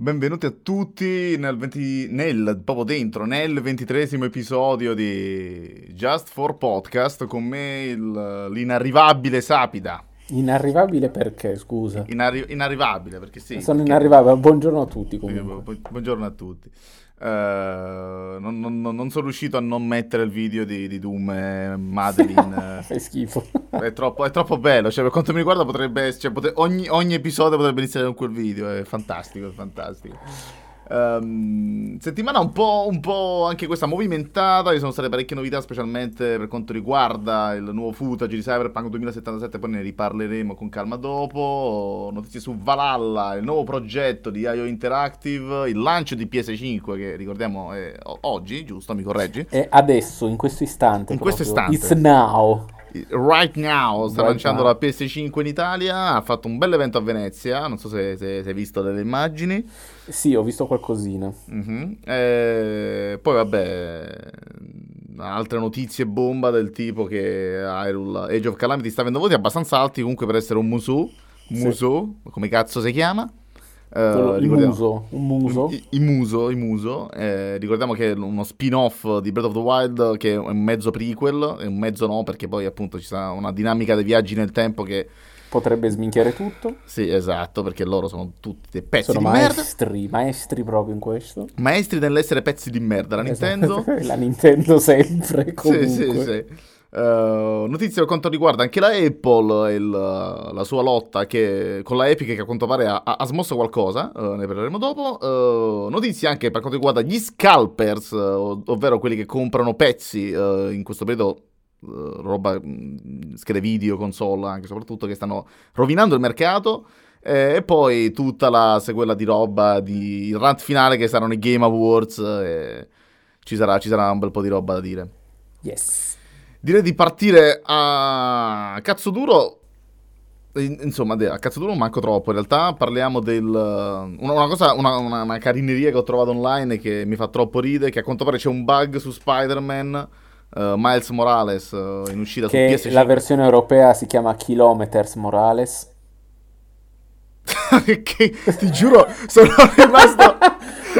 Benvenuti a tutti nel, 20, nel, proprio dentro, nel ventitresimo episodio di Just for Podcast con me il, l'inarrivabile Sapida. Inarrivabile perché, scusa? Inarri- inarrivabile perché sì. Sono perché... inarrivabile, buongiorno a tutti comunque. buongiorno a tutti. Uh, non, non, non, sono riuscito a non mettere il video di, di Doom e Madeline. Fai schifo. È troppo, è troppo, bello. Cioè, per quanto mi riguarda, potrebbe. Cioè, potre, ogni, ogni, episodio potrebbe iniziare con quel video. È fantastico, è fantastico. Um, settimana un po', un po' anche questa movimentata, ci sono state parecchie novità specialmente per quanto riguarda il nuovo footage di Cyberpunk 2077, poi ne riparleremo con calma dopo, notizie su Valhalla, il nuovo progetto di IO Interactive, il lancio di PS5 che ricordiamo è oggi, giusto? Mi correggi? È adesso, in questo istante. In questo istante. It's now. Right now sta right lanciando now. la PS5 in Italia. Ha fatto un bel evento a Venezia. Non so se, se, se hai visto delle immagini. Sì, ho visto qualcosina. Mm-hmm. E poi, vabbè, altre notizie bomba del tipo che Hyrule Age of Calamity sta avendo voti abbastanza alti comunque per essere un Musu. Musu, sì. come cazzo si chiama? Uh, il muso, un muso. I, i muso, i muso. Eh, ricordiamo che è uno spin-off di Breath of the Wild che è un mezzo prequel, è un mezzo no perché poi appunto ci sarà una dinamica dei viaggi nel tempo che... Potrebbe sminchiare tutto. Sì, esatto, perché loro sono tutti dei pezzi sono di maestri, merda. maestri proprio in questo. Maestri nell'essere pezzi di merda, la esatto. Nintendo. la Nintendo sempre, comunque. Sì, sì, sì. Uh, notizia per quanto riguarda anche la Apple e il, la sua lotta che, con la Epic che a quanto pare ha, ha smosso qualcosa, uh, ne parleremo dopo. Uh, notizie anche per quanto riguarda gli scalpers, ovvero quelli che comprano pezzi in questo periodo. roba, mm, schede video, console anche soprattutto che stanno rovinando il mercato e poi tutta la sequela di roba di il rant finale che saranno i Game Awards ci sarà, ci sarà un bel po' di roba da dire yes direi di partire a cazzo duro. Insomma, a cazzo duro manco troppo. In realtà parliamo del. Una, una cosa, una, una, una, carineria che ho trovato online che mi fa troppo ridere. Che a quanto pare c'è un bug su Spider-Man. Uh, Miles Morales uh, in uscita che su PS5. La versione europea si chiama Kilometers Morales. che ti giuro, sono rimasto.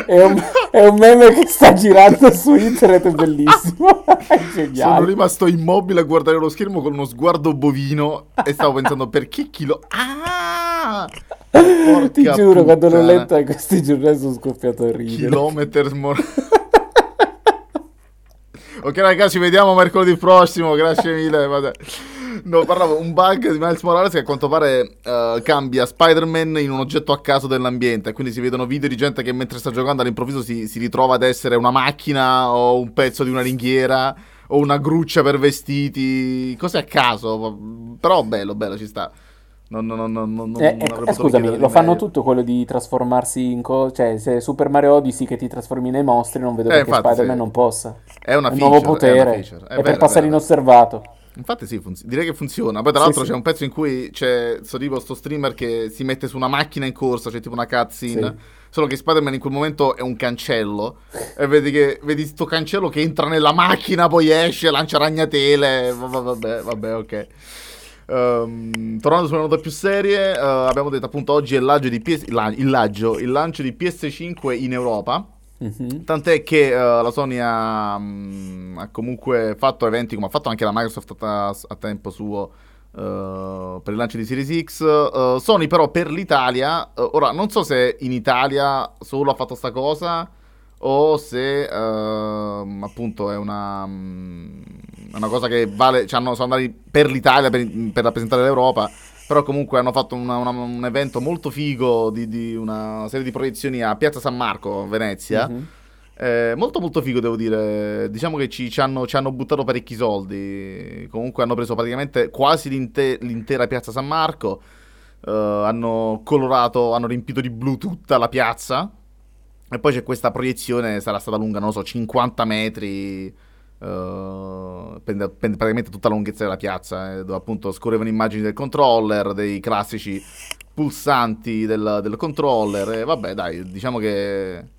È, un, è, un, meme che sta girando su internet, è bellissimo. è sono rimasto immobile a guardare lo schermo con uno sguardo bovino e stavo pensando perché chilo. Ah! Porca ti giuro, puttana. quando l'ho letto in questi giorni sono scoppiato a ridere. Kilometers more... ok, ragazzi, ci vediamo mercoledì prossimo. Grazie mille. Vabbè. No, parlavo un bug di Miles Morales che a quanto pare uh, cambia Spider-Man in un oggetto a caso dell'ambiente. Quindi si vedono video di gente che mentre sta giocando all'improvviso si, si ritrova ad essere una macchina o un pezzo di una ringhiera o una gruccia per vestiti. Cose a caso. Però bello, bello, ci sta. Non, non, non, non, eh, eh, scusami, lo fanno tutto quello di trasformarsi in cose. Cioè, se Super Mario Odyssey che ti trasformi nei mostri, non vedo eh, perché infatti, Spider-Man sì. non possa. È una feature, un nuovo potere. È, è, è per bello, passare bello. inosservato. Infatti sì, funz- direi che funziona. Poi tra l'altro sì, c'è sì. un pezzo in cui c'è sto tipo sto streamer che si mette su una macchina in corsa, c'è tipo una cutscene. Sì. Solo che Spider-Man in quel momento è un cancello. e vedi che vedi sto cancello che entra nella macchina, poi esce, lancia ragnatele. Vabbè, vabbè, ok. Um, tornando sulle note più serie, uh, abbiamo detto appunto oggi è il PS- il lancio, il lancio di PS5 in Europa. Mm-hmm. Tant'è che uh, la Sony ha, um, ha, comunque fatto eventi come ha fatto anche la Microsoft a, a tempo suo uh, per il lancio di Series X. Uh, Sony però per l'Italia, ora non so se in Italia solo ha fatto sta cosa o se appunto è una, um, una, cosa che vale, cioè hanno, sono andati per l'Italia per, per rappresentare l'Europa però comunque hanno fatto una, una, un evento molto figo di, di, una serie di proiezioni a Piazza San Marco, Venezia. Mm-hmm. Eh, molto molto figo devo dire, diciamo che ci, ci, hanno, ci, hanno, buttato parecchi soldi, comunque hanno preso praticamente quasi l'inte- l'intera Piazza San Marco, eh, hanno colorato, hanno riempito di blu tutta la piazza. E poi c'è questa proiezione, sarà stata lunga, non lo so, 50 metri Uh, prende, prende, praticamente tutta la lunghezza della piazza, eh, dove appunto scorrevano immagini del controller, dei classici pulsanti del, del controller. E vabbè, dai, diciamo che.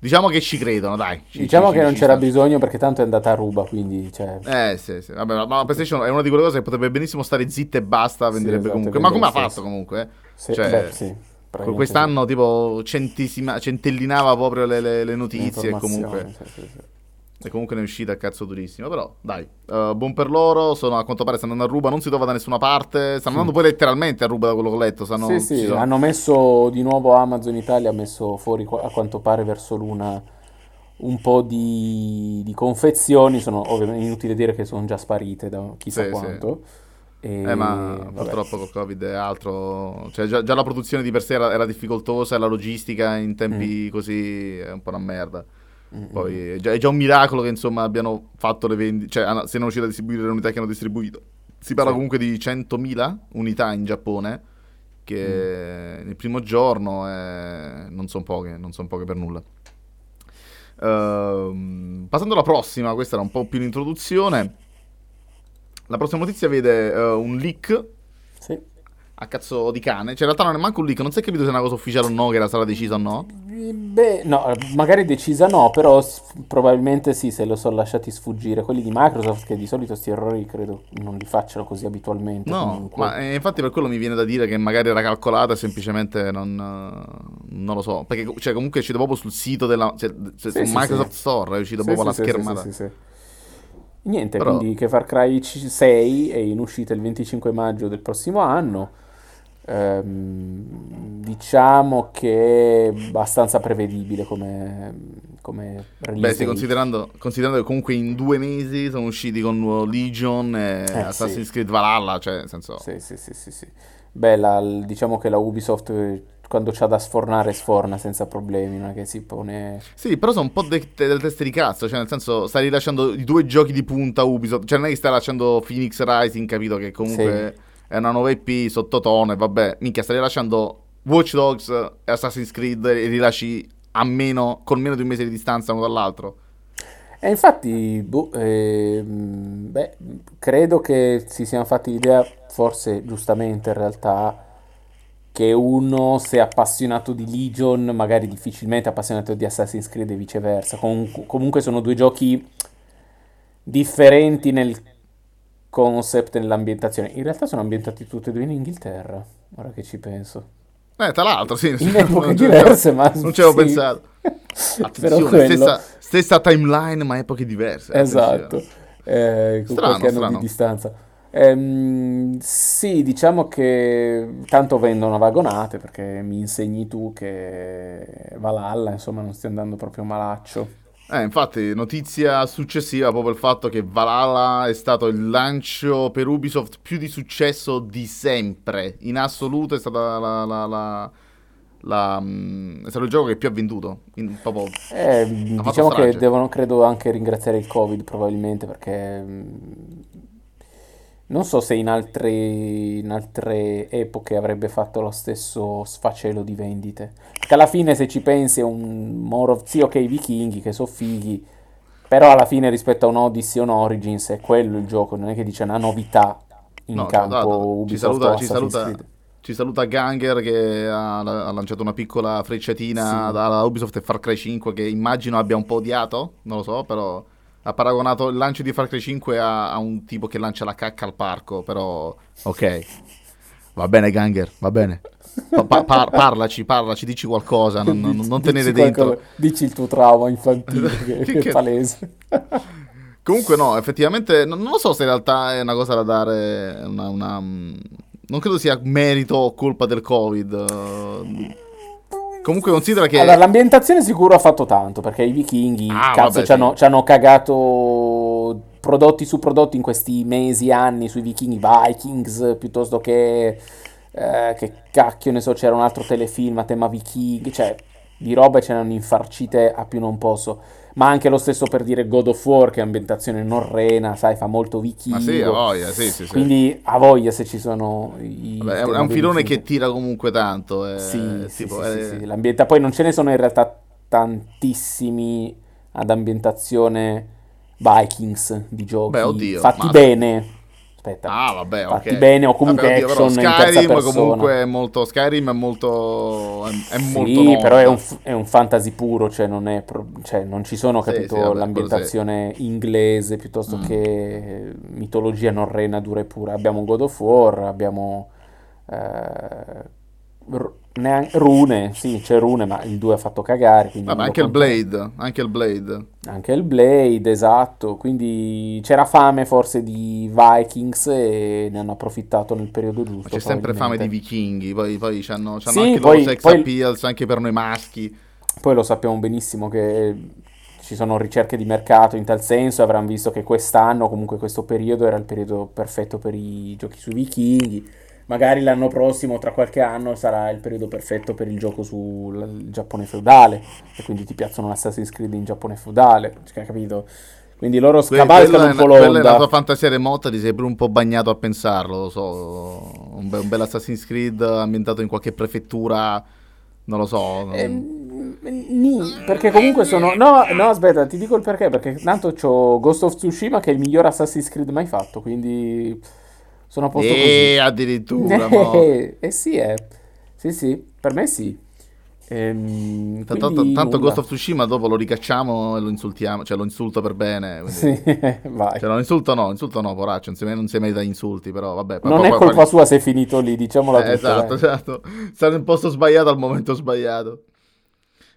Diciamo che ci credono, dai. Ci, diciamo ci, che ci, non c'era sta. bisogno perché tanto è andata a ruba, quindi... Cioè... Eh, sì, sì. Vabbè, ma la PlayStation è una di quelle cose che potrebbe benissimo stare zitta e basta, venderebbe sì, esatto, comunque. Ma come ha fatto comunque? Sì, cioè... beh, sì. Quest'anno tipo centellinava proprio le, le, le notizie e comunque... Sì, sì, sì. E comunque ne è uscita a cazzo durissima. Però, dai, uh, buon per loro. Sono a quanto pare stanno andando a ruba, non si trova da nessuna parte. Stanno andando poi letteralmente a ruba da quello che ho letto. Stanno, sì, sì, sono... hanno messo di nuovo Amazon Italia, ha messo fuori a quanto pare verso l'una un po' di, di confezioni. Sono ovviamente inutile dire che sono già sparite da chissà sì, quanto. Sì. E... Eh, ma vabbè. purtroppo col Covid è altro. Cioè, già, già, la produzione di per sé era, era difficoltosa e la logistica in tempi mm. così è un po' una merda. Mm-hmm. Poi è già, è già, un miracolo che insomma abbiano fatto le vendite, cioè siano riusciti a distribuire le unità che hanno distribuito. Si parla sì. comunque di 100.000 unità in Giappone, che mm. nel primo giorno è... non sono poche, non sono poche per nulla. Uh, passando alla prossima, questa era un po' più l'introduzione. La prossima notizia vede uh, un leak sì a cazzo di cane. Cioè, in realtà non è manco un leak, non si è capito se è una cosa ufficiale o no, che era stata decisa o no. Beh, no, magari decisa no, però s- probabilmente sì, se lo sono lasciati sfuggire. Quelli di Microsoft, che di solito questi errori credo non li facciano così abitualmente. No, comunque. ma eh, infatti per quello mi viene da dire che magari era calcolata e semplicemente non, non lo so. Perché cioè, comunque è uscito proprio sul sito della... Cioè, sì, su sì, Microsoft sì. Store, è uscito proprio la schermata. Sì, sì, sì. Niente, Però... quindi che Far Cry 6 è in uscita il 25 maggio del prossimo anno. Ehm, diciamo che è abbastanza prevedibile come, come. Beh, sì, considerando, considerando, che comunque in due mesi sono usciti con Legion e eh, Assassin's sì. Creed Valhalla, cioè, nel senso... Sì, sì, sì, sì, sì. Beh, la, diciamo che la Ubisoft quando c'ha da sfornare sforna senza problemi, non è che si pone... Sì, però sono un po' delle de- teste di cazzo, cioè nel senso stai rilasciando i due giochi di punta Ubisoft, cioè non è che stai lasciando Phoenix Rising, capito, che comunque... Sì è una nuova IP sottotono e vabbè, minchia, stai rilasciando Watch Dogs e Assassin's Creed e rilasci a meno, con meno di un mese di distanza uno dall'altro. E infatti, boh, eh, beh, credo che si siano fatti l'idea, forse giustamente in realtà, che uno se è appassionato di Legion, magari difficilmente appassionato di Assassin's Creed e viceversa. Com- comunque sono due giochi differenti nel concept nell'ambientazione. In realtà sono ambientati tutti e due in Inghilterra, ora che ci penso. Eh, tra l'altro, sì. In epoche diverse, ma... Non ci avevo sì. pensato. Attenzione, stessa, stessa, timeline, ma epoche diverse. Esatto. Eh, con strano, qualche anno di distanza. Ehm, sì, diciamo che tanto vendono vagonate perché mi insegni tu che Valhalla, insomma, non stia andando proprio malaccio. Eh, infatti, notizia successiva proprio il fatto che Valhalla è stato il lancio per Ubisoft più di successo di sempre. In assoluto è stata la, la, la, la mm, è stato il gioco che più ha venduto. In, proprio, eh, diciamo che devono, credo, anche ringraziare il Covid probabilmente perché mm, non so se in, altri, in altre epoche avrebbe fatto lo stesso sfacelo di vendite. Perché alla fine, se ci pensi, è un more of... Sì, ok, i vichinghi che sono fighi, però alla fine rispetto a un Odyssey o un Origins è quello il gioco, non è che dice una novità in no, campo no, no, Ubisoft ci saluta, ci saluta, ci saluta Ganger che ha, ha, lanciato una piccola frecciatina sì. dalla Ubisoft e Far Cry 5 che immagino abbia un po' odiato, non lo so, però ha paragonato il lancio di Far Cry 5 a, a, un tipo che lancia la cacca al parco, però ok, va bene Ganger, va bene. Pa- par- parlaci, parlaci, dici qualcosa, non, non, non tenere dentro. Qualcosa, dici il tuo trauma infantile, che, che, che è palese. Comunque no, effettivamente, non, non, lo so se in realtà è una cosa da dare, una, una, non credo sia merito o colpa del Covid. Comunque considera che... Allora, l'ambientazione sicuro ha fatto tanto, perché i vichinghi, ah, cazzo, ci, hanno, hanno, cagato prodotti su prodotti in questi mesi, anni, sui vichinghi, Vikings, piuttosto che... Eh, che cacchio ne so, c'era un altro telefilm a tema vichinghi, cioè di robe ce ne hanno infarcite a più non posso ma anche lo stesso per dire God of War che è ambientazione norrena, sai, fa molto vichingo. Ma sì, a voglia, sì, sì, sì. Quindi a voglia se ci sono i... Vabbè, è un filone che tira comunque tanto. È, sì, tipo, sì, è... sì, sì, l'ambienta... Poi non ce ne sono in realtà tantissimi ad ambientazione Vikings di giochi Beh, oddio, fatti ma... bene aspetta. Ah, vabbè, fatti okay. bene o comunque vabbè, oddio, action Skyrim comunque è molto Skyrim è molto è, è molto Sì, però è un, è un, fantasy puro, cioè non è pro, cioè non ci sono, capito, sì, vabbè, l'ambientazione inglese piuttosto mm. che mitologia norrena dura e pura. Abbiamo God of War, abbiamo eh, Neanche, Rune, sì, c'è Rune, ma il 2 ha fatto cagare. Vabbè, anche il Blade, anche il Blade. Anche il Blade, esatto. Quindi c'era fame forse di Vikings e ne hanno approfittato nel periodo giusto. Ma c'è sempre fame di vichinghi, poi, poi c'hanno, c'hanno sì, anche poi, loro sex poi, appeals anche per noi maschi. Poi lo sappiamo benissimo che ci sono ricerche di mercato in tal senso, avranno visto che quest'anno, comunque questo periodo, era il periodo perfetto per i giochi sui vichinghi magari l'anno prossimo, tra qualche anno, sarà il periodo perfetto per il gioco sul Giappone feudale e quindi ti piacciono un Assassin's Creed in Giappone feudale, cioè, capito? Quindi loro scavalcano un po' l'onda. Quella è la tua fantasia remota, ti sei pure un po' bagnato a pensarlo, lo so, un, be- un bel Assassin's Creed ambientato in qualche prefettura, non lo so. Eh, nì, perché comunque sono... No, no, aspetta, ti dico il perché, perché tanto ho Ghost of Tsushima che è il miglior Assassin's Creed mai fatto, quindi sono a posto eh, così. addirittura. Eh, eh sì, eh. Sì, sì, per me sì. Ehm, tanto, tanto Ghost of Tsushima dopo lo ricacciamo e lo insultiamo, cioè lo insulto per bene. Sì, vai. Cioè, no, insulto no, insulto no, poraccio, non si, non si merita insulti, però vabbè. Non è colpa sua se è finito lì, diciamola eh, tutta. Esatto, esatto. Sta nel posto sbagliato al momento sbagliato.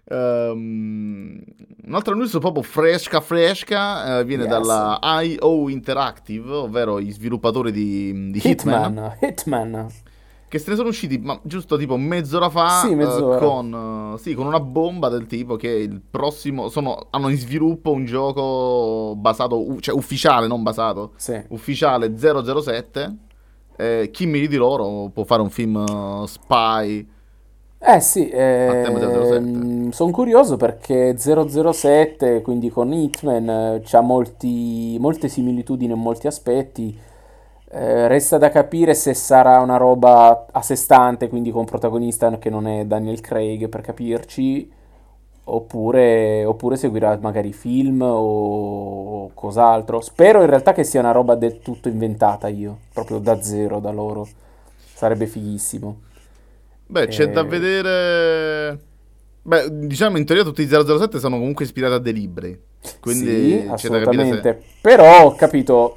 Um, un'altra news proprio fresca fresca uh, viene yes. dalla IO Interactive, ovvero gli sviluppatori di, di Hitman, Hitman. Hitman. Che se ne sono usciti ma, giusto tipo mezz'ora fa sì, mezz'ora. Uh, con, uh, sì, con, una bomba del tipo che il prossimo sono, hanno in sviluppo un gioco basato, cioè ufficiale, non basato, sì. ufficiale 007. Eh, chi meglio di loro può fare un film spy eh sì, eh, sono curioso perché 007, quindi con Hitman, ha molte similitudini in molti aspetti. Eh, resta da capire se sarà una roba a sé stante, quindi con protagonista che non è Daniel Craig per capirci, oppure, oppure seguirà magari film o cos'altro. Spero in realtà che sia una roba del tutto inventata io, proprio da zero da loro. Sarebbe fighissimo. Beh, c'è da eh. vedere... Beh, diciamo in teoria tutti i 007 sono comunque ispirati a dei libri. Quindi sì, da capire se... Però, ho capito,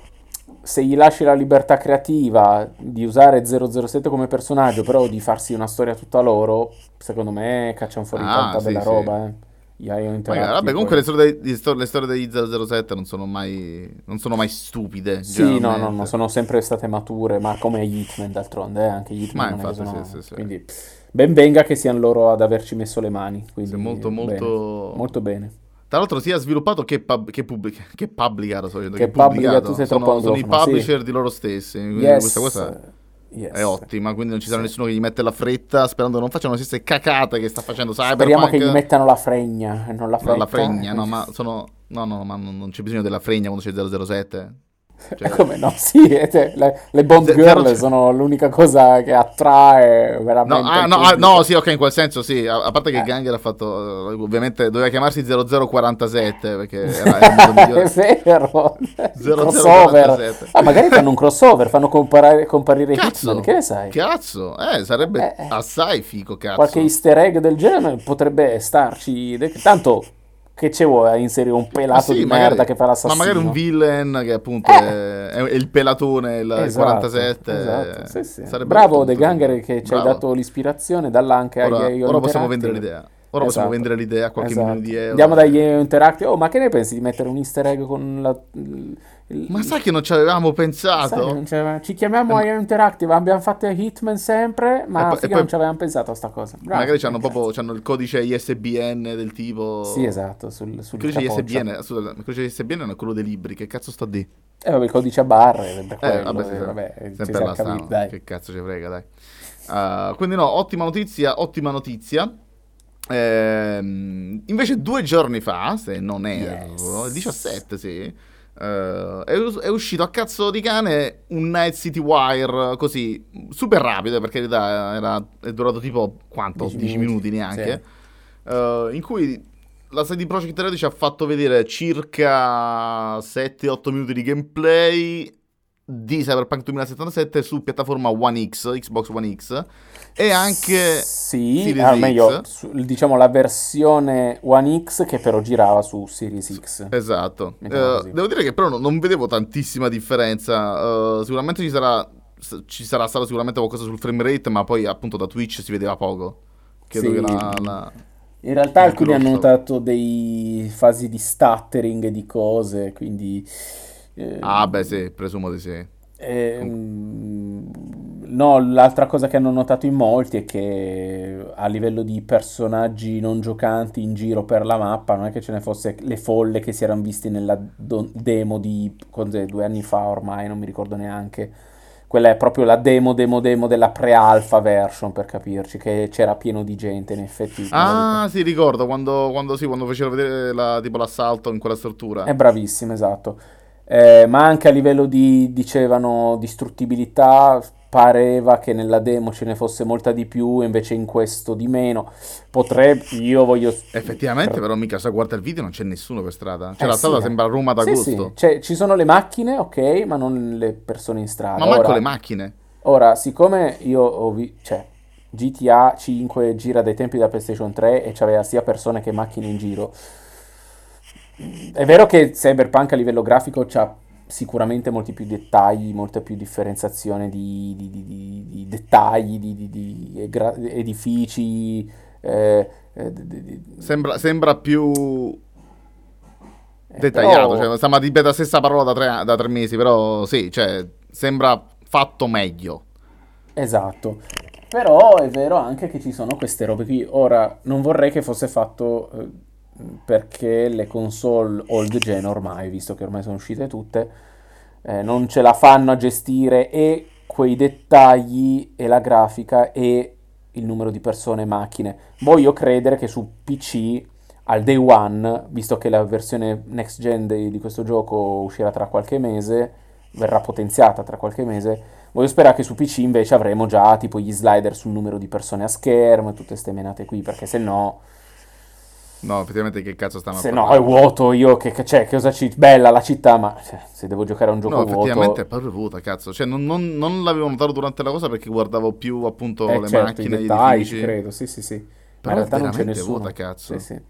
se gli lasci la libertà creativa di usare 007 come personaggio, però di farsi una storia tutta loro, secondo me cacciano fuori ah, tanta sì, bella sì. roba, eh. Magari, vabbè, comunque le storie, dei, le storie degli 007 non sono mai, non sono mai stupide. Sì, no, no, no, sono sempre state mature, ma come Hitman d'altronde, eh, anche Hitman. Ma infatti, sono... sì, sì, sì. Quindi ben venga che siano loro ad averci messo le mani. Quindi, molto, molto... Bene. molto bene. Tra l'altro sia sviluppato che, pub- che, pubblica- che pubblicato, so, che, che pubblicato. Tu sei sono, sono i publisher sì. di loro stessi. Yes. Questa cosa Yes. è ottima, quindi non ci sarà sì. nessuno che gli mette la fretta sperando non facciano le stesse cacate che sta facendo Cyberpunk. Speriamo che gli mettano la fregna non la fretta. No, la fregna, no, ma sono... No, no, ma non c'è bisogno della fregna quando c'è 007. Cioè... Come no? Sì, eh, le, le Bond Girl sono l'unica cosa che attrae veramente. No, ah, no, ah, no, sì, ok, in quel senso sì. A, a parte che eh. Ganger ha fatto, eh, ovviamente doveva chiamarsi 0047 perché era, era il migliore. È vero. 0047. Ah, magari fanno un crossover, fanno comparare, comparire cazzo, Hitman, che ne sai? Cazzo, eh, sarebbe eh, assai fico, cazzo. Qualche easter egg del genere potrebbe starci. Tanto che ci vuoi inserire un pelato sì, di magari, merda che fa l'assassino? Ma magari un villain che appunto eh. è, è, il pelatone, il esatto, 47. Esatto, sì, sì. Bravo De Ganger che ci hai dato l'ispirazione, dalla anche ora, Ora possiamo vendere l'idea. Ora esatto. possiamo vendere l'idea a qualche esatto. milione di euro. Andiamo dagli Interactive. Oh, ma che ne pensi di mettere un easter egg con la ma sai che non ci avevamo pensato? Ci chiamiamo eh, IO Interactive, abbiamo fatto Hitman sempre, ma poi, poi, non ci avevamo pensato a sta cosa. Bravo, magari c'hanno proprio c'hanno il codice ISBN del tipo... Sì, esatto, sul, sul il codice ISBN, scusa, il codice ISBN è quello dei libri, che cazzo sta di? Eh vabbè, il codice a barre, sempre quello, eh, vabbè, sì, eh, vabbè, sempre la capito. Che cazzo ci frega, dai. Uh, quindi no, ottima notizia, ottima notizia. Ehm, invece due giorni fa, se non erro, yes. 17 sì Uh, è, è, uscito a cazzo di cane un Night City Wire così super rapido per carità era, è durato tipo quanto? 10 minuti, minuti neanche sì. uh, in cui la CD Projekt Red ci ha fatto vedere circa 7-8 minuti di gameplay di Cyberpunk 2077 su piattaforma One X, Xbox One X e anche sì, ah, meglio, su, diciamo la versione One X che però girava su Series X. Esatto. Uh, devo dire che però non, non vedevo tantissima differenza. Uh, sicuramente ci sarà, ci sarà stato sicuramente qualcosa sul frame rate, ma poi appunto da Twitch si vedeva poco. Credo sì. che la, la... In realtà alcuni hanno notato dei fasi di stuttering di cose, quindi... Eh, ah beh sì, presumo di sì. Eh, no, l'altra cosa che hanno notato in molti è che a livello di personaggi non giocanti in giro per la mappa non è che ce ne fosse le folle che si erano visti nella do- demo di due anni fa ormai, non mi ricordo neanche. Quella è proprio la demo, demo, demo della pre-alpha version per capirci, che c'era pieno di gente in effetti. Ah, sì, ricordo quando, quando, sì, quando facevano vedere la, tipo l'assalto in quella struttura. È bravissimo, esatto eh, ma anche a livello di, dicevano, distruttibilità, pareva che nella demo ce ne fosse molta di più, invece in questo di meno. Potrebbe, io voglio... Effettivamente, però mica se guarda il video non c'è nessuno per strada. Cioè eh, la strada sì, sembra Roma d'agosto. Sì, sì. Cioè, ci sono le macchine, ok, ma non le persone in strada. Ma manco ora, le macchine. Ora, siccome io ho visto... Cioè, GTA 5 gira dai tempi da PlayStation 3 e c'aveva sia persone che macchine in giro è vero che Cyberpunk a livello grafico ha sicuramente molti più dettagli, molta più differenziazione di, di, di, di dettagli, di, edifici. Eh, eh, sembra, sembra, più eh, dettagliato. Però... Cioè, stiamo a ripetere la stessa parola da tre, da tre mesi, però sì, cioè, sembra fatto meglio. Esatto. Però è vero anche che ci sono queste robe qui. Ora, non vorrei che fosse fatto eh, perché le console old gen ormai, visto che ormai sono uscite tutte, eh, non ce la fanno a gestire e quei dettagli e la grafica e il numero di persone e macchine. Voglio credere che su PC al day one, visto che la versione next gen di, di questo gioco uscirà tra qualche mese, verrà potenziata tra qualche mese, voglio sperare che su PC invece avremo già tipo gli slider sul numero di persone a schermo e tutte queste menate qui, perché se no No, effettivamente che cazzo stanno Se no, è vuoto, io che, cioè, che cosa ci... Bella la città, ma cioè, se devo giocare a un gioco no, vuoto... effettivamente è proprio vuota, cazzo. Cioè, non, non, non, l'avevo notato durante la cosa perché guardavo più, appunto, eh, le certo, macchine, i dettagli, gli credo, sì, sì, sì. Ma in realtà non c'è nessuno. vuota, cazzo. Sì, sì.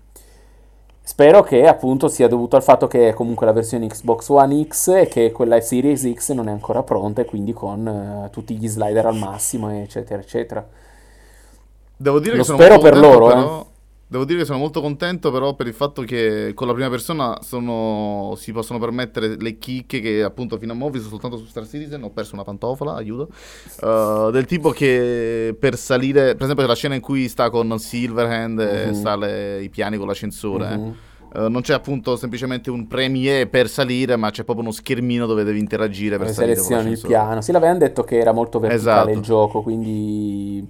Spero che, appunto, sia dovuto al fatto che è comunque la versione Xbox One X e che quella Series X non è ancora pronta e quindi con uh, tutti gli slider al massimo, eccetera, eccetera. Devo dire Lo che spero per loro, però... eh Devo dire che sono molto contento però per il fatto che con la prima persona sono, si possono permettere le chicche che appunto fino a mo' ho visto soltanto su Star Citizen, ho perso una pantofola, aiuto, uh, del tipo che per salire, per esempio la scena in cui sta con Silverhand e sale i piani con l'ascensore, mm-hmm. Uh, non c'è appunto semplicemente un premier per salire, ma c'è proprio uno schermino dove devi interagire per salire. Selezioni il piano. Sì, l'avevano detto che era molto verticale esatto. il gioco, quindi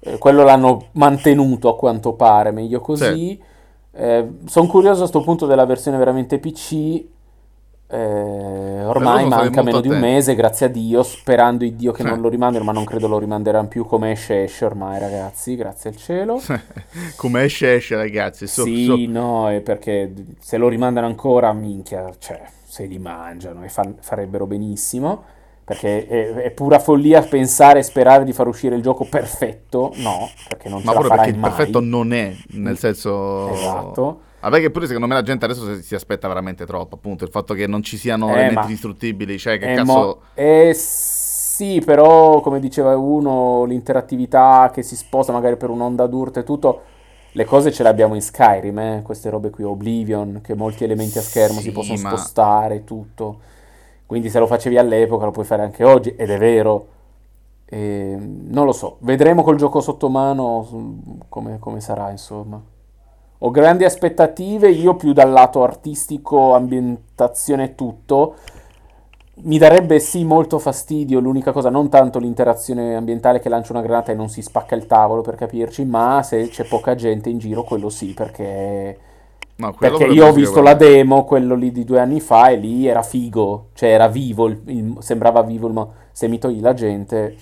eh, quello l'hanno mantenuto a quanto pare, meglio così. Sì. Eh, Sono curioso a questo punto della versione veramente PC. Eh, ormai manca meno di un mese, grazie a Dio, sperando in Dio che non lo rimandino, ma non credo lo rimanderanno più come esce esce ormai ragazzi, grazie al cielo. come esce esce ragazzi. So, sì, so. no, è perché se lo rimandano ancora, minchia, cioè, se li mangiano e fa- farebbero benissimo perché è, è, pura follia pensare e sperare di far uscire il gioco perfetto, no, perché non Ma ce la farai perché mai. il perfetto non è, nel senso... Esatto. Vabbè che pure secondo me la gente adesso si aspetta veramente troppo, appunto, il fatto che non ci siano eh, elementi distruttibili, cioè che eh, cazzo... Mo- eh sì, però come diceva uno, l'interattività che si sposta magari per un'onda d'urto e tutto, le cose ce le abbiamo in Skyrim, eh? queste robe qui, Oblivion, che molti elementi a schermo sì, si possono ma... spostare, tutto. Quindi se lo facevi all'epoca lo puoi fare anche oggi, ed è vero. E, non lo so, vedremo col gioco sotto mano come, come sarà, insomma. Ho grandi aspettative, io più dal lato artistico, ambientazione e tutto. Mi darebbe sì molto fastidio l'unica cosa, non tanto l'interazione ambientale che lancia una granata e non si spacca il tavolo per capirci, ma se c'è poca gente in giro, quello sì, perché No, Perché io ho visto la demo, quello lì di due anni fa, e lì era figo, cioè era vivo, il, il, sembrava vivo, ma se mi togli la gente,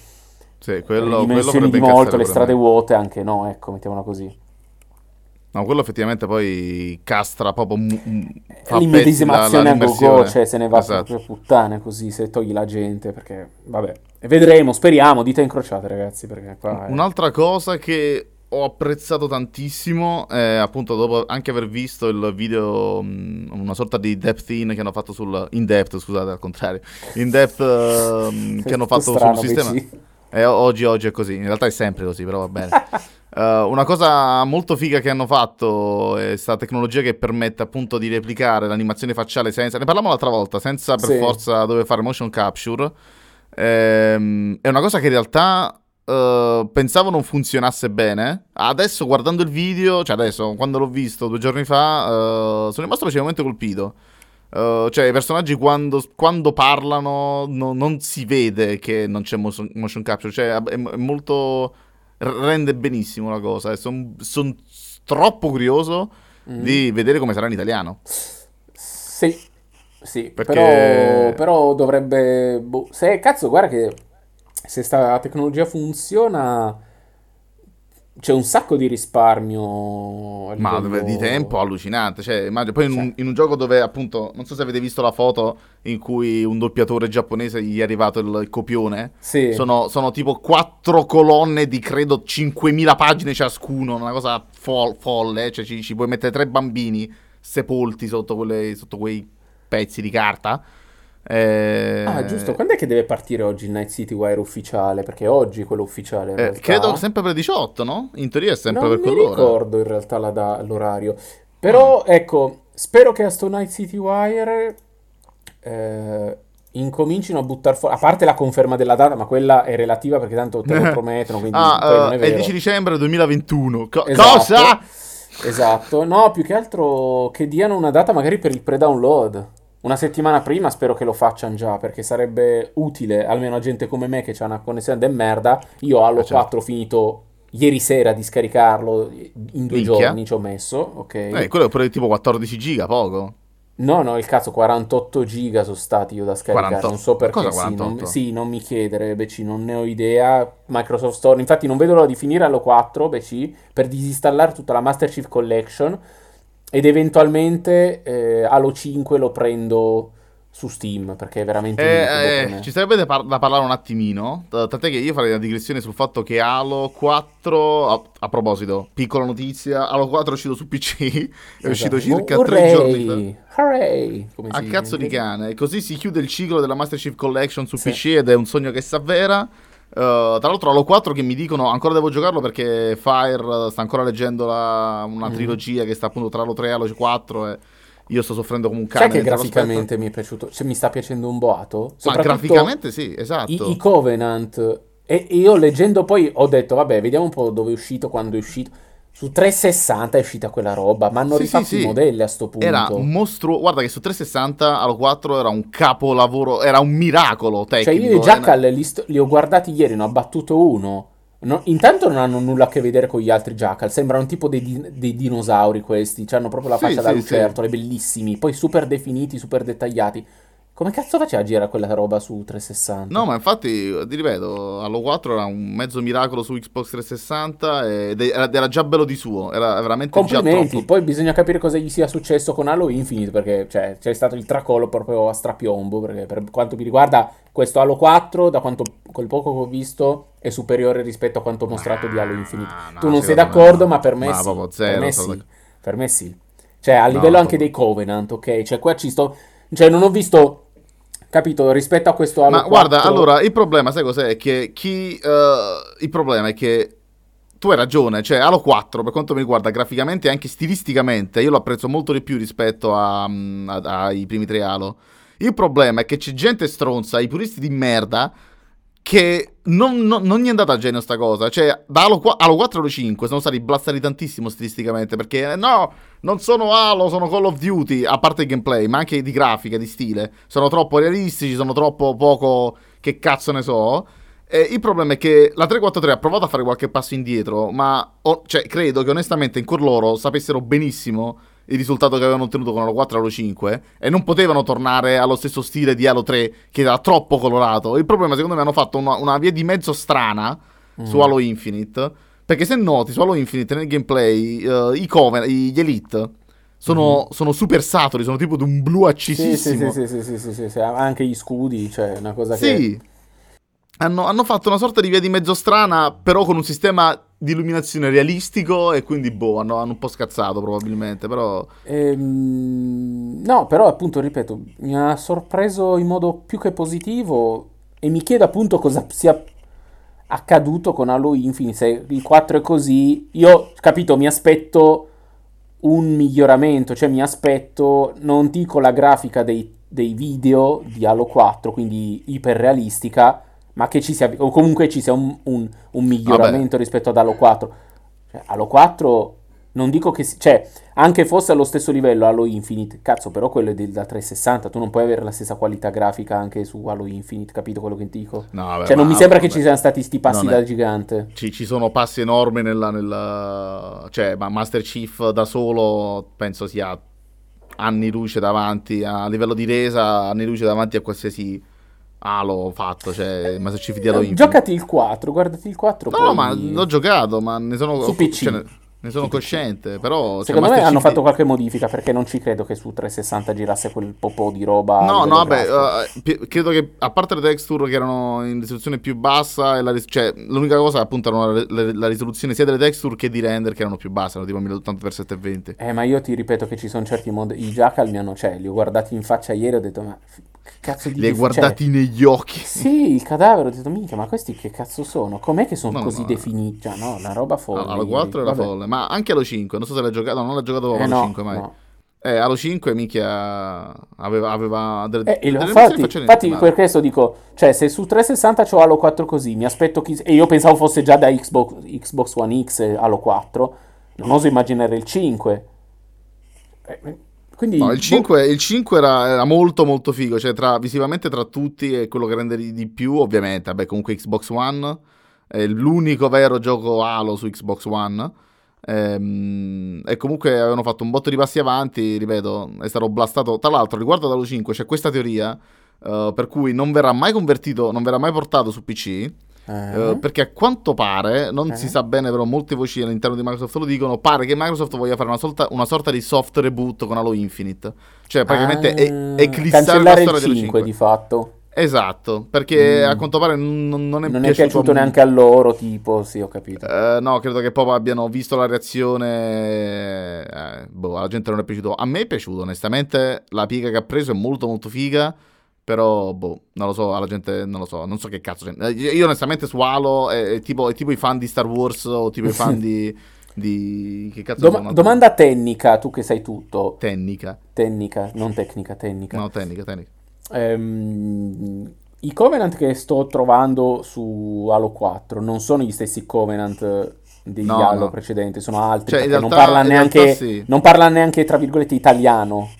sì, quello, le dimensioni di molto, le strade vuote, anche no, ecco, mettiamola così. No, quello effettivamente poi castra proprio. Fa L'immedesimazione a go-go, cioè se ne va esatto. proprio puttane così se togli la gente. Perché, vabbè, vedremo, speriamo, dita incrociate, ragazzi. Perché qua Un'altra cosa che ho apprezzato tantissimo, eh, appunto dopo anche aver visto il video, mh, mm, una sorta di depth in che hanno fatto sul... in depth, scusate, al contrario, in depth uh, che hanno fatto sul sistema. Eh, oggi, oggi è così, in realtà è sempre così, però va bene. Uh, una cosa molto figa che hanno fatto è questa tecnologia che permette appunto di replicare l'animazione facciale senza, ne parlavamo l'altra volta, senza per sì. forza dover fare motion capture. Ehm, è una cosa che in realtà uh, pensavo non funzionasse bene. Adesso guardando il video, cioè adesso quando l'ho visto due giorni fa, uh, sono rimasto piacevolmente colpito. Uh, cioè, i personaggi quando, quando parlano no, non si vede che non c'è motion, motion capture. Cioè, è, è molto rende benissimo la cosa. Sono son troppo curioso mm. di vedere come sarà in italiano. Sì, sì, Perché... però, però dovrebbe... Boh, se cazzo, guarda che se sta tecnologia funziona c'è un sacco di risparmio. Ma livello... di tempo allucinante. Cioè, immagino, poi in un, in un, gioco dove appunto, non so se avete visto la foto in cui un doppiatore giapponese gli è arrivato il, il copione. Sì. Sono, sono, tipo quattro colonne di credo 5.000 pagine ciascuno, una cosa fo- folle. Cioè ci, ci, puoi mettere tre bambini sepolti sotto, quelle, sotto quei pezzi di carta. Eh... Ah, giusto. Quando è che deve partire oggi il Night City Wire ufficiale? Perché oggi è quello ufficiale. Eh, credo sempre per 18, no? In teoria è sempre non per quell'ora. Non ricordo in realtà la da- l'orario. Però, ah. ecco, spero che a sto Night City Wire eh, incomincino a buttare fuori. A parte la conferma della data, ma quella è relativa perché tanto te lo promettono. Quindi ah, uh, è, è, il 10 dicembre 2021. Co- esatto. Cosa? Esatto. No, più che altro che diano una data magari per il pre-download una settimana prima spero che lo facciano già, perché sarebbe utile, almeno a gente come me che ha una connessione de merda. Io ho Halo eh, certo. 4 finito ieri sera di scaricarlo, in due Minchia. giorni ci ho messo, ok? Eh, quello è pure tipo 14 giga, poco. No, no, il cazzo, 48 giga sono stati io da scaricare, 48. non so perché, sì non, sì, non, mi chiedere, BC, non ne ho idea, Microsoft Store, infatti non vedo l'ora di finire Halo 4, BC, per disinstallare tutta la Master Chief Collection, ed eventualmente eh, Halo 5 lo prendo su Steam perché è veramente eh, eh, ci sarebbe da, par- da, parlare un attimino. Tant'è che io farei una digressione sul fatto che Halo 4 a, a proposito piccola notizia Halo 4 è uscito su PC è uscito esatto. circa oh, tre giorni fa. Hooray! Come a cazzo di cane. Così si chiude il ciclo della Master Chief Collection su sì. PC ed è un sogno che si avvera Uh, tra l'altro Halo 4 che mi dicono ancora devo giocarlo perché Fire sta ancora leggendo la, una mm. trilogia che sta appunto tra Halo 3 e Halo 4 e io sto soffrendo come un cane. Sai che graficamente mi è piaciuto, cioè, mi sta piacendo un boato? Ma graficamente sì, esatto. I, i Covenant e io leggendo poi ho detto vabbè vediamo un po' dove è uscito, quando è uscito su 360 è uscita quella roba, ma hanno sì, rifatto sì, i sì. modelli a sto punto. Era un mostro. Guarda che su 360 allo 4 era un capolavoro, era un miracolo tecnico. Cioè io i Jackal eh. li, st- li, ho guardati ieri, ne ho abbattuto uno. No, intanto non hanno nulla a che vedere con gli altri Jackal, sembrano tipo dei, di- dei dinosauri questi, cioè hanno proprio la faccia da lucertole, bellissimi, poi super definiti, super dettagliati. Come cazzo faceva a girare quella roba su 360? No, ma infatti, ti ripeto, Halo 4 era un mezzo miracolo su Xbox 360 ed era già bello di suo, era veramente Complimenti, poi bisogna capire cosa gli sia successo con Halo Infinite, perché cioè, c'è stato il tracollo proprio a strapiombo, perché per quanto mi riguarda questo Halo 4, da quanto, quel poco che ho visto, è superiore rispetto a quanto mostrato di Halo Infinite. No, tu non sei d'accordo, ma per me ma sì. Zero, per me sì. Per me sì. Cioè, a livello no, anche dei Covenant, ok? Cioè, qua ci sto... Cioè, non ho visto Capito? Rispetto a questo Halo Ma 4... guarda, allora, il problema, sai cos'è? È che chi... Uh, il problema è che tu hai ragione, cioè Halo 4 per quanto mi riguarda graficamente e anche stilisticamente io lo apprezzo molto di più rispetto a, mm, a, ai primi tre Halo. Il problema è che c'è gente stronza, i puristi di merda, che non, non, non gli è andata a genio sta cosa. Cioè, da Halo, 4, Halo 4 Halo 5 sono stati blastati tantissimo stilisticamente. Perché eh, no, non sono Halo, sono Call of Duty. A parte il gameplay, ma anche di grafica, di stile. Sono troppo realistici, sono troppo poco. Che cazzo ne so. E il problema è che la 343 ha provato a fare qualche passo indietro. Ma oh, cioè, credo che onestamente in cuor loro sapessero benissimo il risultato che avevano ottenuto con Halo 4 e Halo 5 e non potevano tornare allo stesso stile di Halo 3 che era troppo colorato. Il problema secondo me hanno fatto una, una via di mezzo strana mm. su Halo Infinite perché se noti su Halo Infinite nel gameplay uh, i cover, gli Elite sono, mm. sono, super saturi, sono tipo di un blu accisissimo. Sì, sì, sì, sì, sì, sì, anche gli scudi, cioè una cosa che... Sì, hanno, hanno fatto una sorta di via di mezzo strana però con un sistema di illuminazione realistico e quindi boh, hanno, hanno un po' scazzato probabilmente, però... Ehm, no, però appunto, ripeto, mi ha sorpreso in modo più che positivo e mi chiedo appunto cosa sia... accaduto con Halo Infinite, se il 4 è così, io, capito, mi aspetto un miglioramento, cioè mi aspetto, non dico la grafica dei, dei video di Halo 4, quindi iperrealistica, ma che ci sia, o comunque ci sia un, un, un miglioramento Vabbè. rispetto ad Halo 4. Cioè, Halo 4 non dico che... Si, cioè, anche fosse allo stesso livello Halo Infinite, cazzo, però quello è del, da 360, tu non puoi avere la stessa qualità grafica anche su Halo Infinite, capito quello che dico? No, vabbè, cioè, non mi sembra vabbè, che ci siano stati sti passi da gigante. Ci, ci, sono passi enormi nella, nella... Cioè, Master Chief da solo penso sia anni luce davanti, a livello di resa, anni luce davanti a qualsiasi... Halo fatto, cioè Master Chief di Halo eh, Infinite. Giocati il 4, guardati il 4. No, poi... ma l'ho giocato, ma ne sono... Su PC. Cioè, ne sono cosciente, però... Cioè, Secondo me hanno fatto qualche modifica perché non ci credo che su 360 girasse quel po' di roba. No, no, vabbè, uh, credo che a parte le texture che erano in risoluzione più bassa, la, cioè, l'unica cosa appunto era la, la, la, risoluzione sia delle texture che di render che erano più basse, erano tipo 1080x720. Eh, ma io ti ripeto che ci sono certi modi... I Jackal mi hanno, cioè, li ho guardati in faccia ieri e ho detto, ma cazzo di... Li hai guardati cioè, negli occhi. Sì, il cadavere, ho detto, minchia, ma questi che cazzo sono? Com'è che sono no, così no, definiti? Cioè, no, una roba folle. No, Halo 4 era folle, ma anche Halo 5, non so se l'hai giocato, non l'ha giocato eh, Halo no, 5 mai. No. Eh, Halo 5 minchia aveva, aveva delle, eh, delle infatti, infatti per questo dico, cioè se su 360 c'ho Halo 4 così, mi aspetto chi... E io pensavo fosse già da Xbox, Xbox One X Halo 4, non oso immaginare il 5. Eh, quindi, no, il 5, boh. il 5 era, era, molto molto figo, cioè tra, visivamente tra tutti è quello che rende di più, ovviamente, vabbè comunque Xbox One, è l'unico vero gioco Halo su Xbox One, ehm, e comunque avevano fatto un botto di passi avanti, ripeto, è stato blastato, tra l'altro riguardo ad Halo 5 c'è questa teoria uh, per cui non verrà mai convertito, non verrà mai portato su PC, Uh-huh. perché a quanto pare, non uh-huh. si sa bene, però molte voci all'interno di Microsoft lo dicono, pare che Microsoft voglia fare una, solta, una sorta di soft reboot con Halo Infinite. Cioè, praticamente uh, è, eclissare la storia del 5, 5 di fatto. Esatto, perché mm. a quanto pare non, non è non piaciuto, è piaciuto neanche a loro, tipo, sì, ho capito. Uh, no, credo che proprio abbiano visto la reazione, eh, boh, alla gente non è piaciuto. A me è piaciuto, onestamente, la piega che ha preso è molto molto figa. Però, boh, non lo so, alla gente non lo so, non so che cazzo. C'è. Io onestamente su Halo è, è, tipo, è tipo i fan di Star Wars o tipo i fan di... di... Che cazzo Doma- domanda tecnica, tu che sai tutto. Tecnica. Tecnica, non tecnica, tecnica. No, tecnica, tecnica. Ehm, I Covenant che sto trovando su Halo 4 non sono gli stessi Covenant degli no, Halo no. precedenti, sono altri. Cioè, realtà, non parla neanche, sì. non parla neanche, tra virgolette, italiano.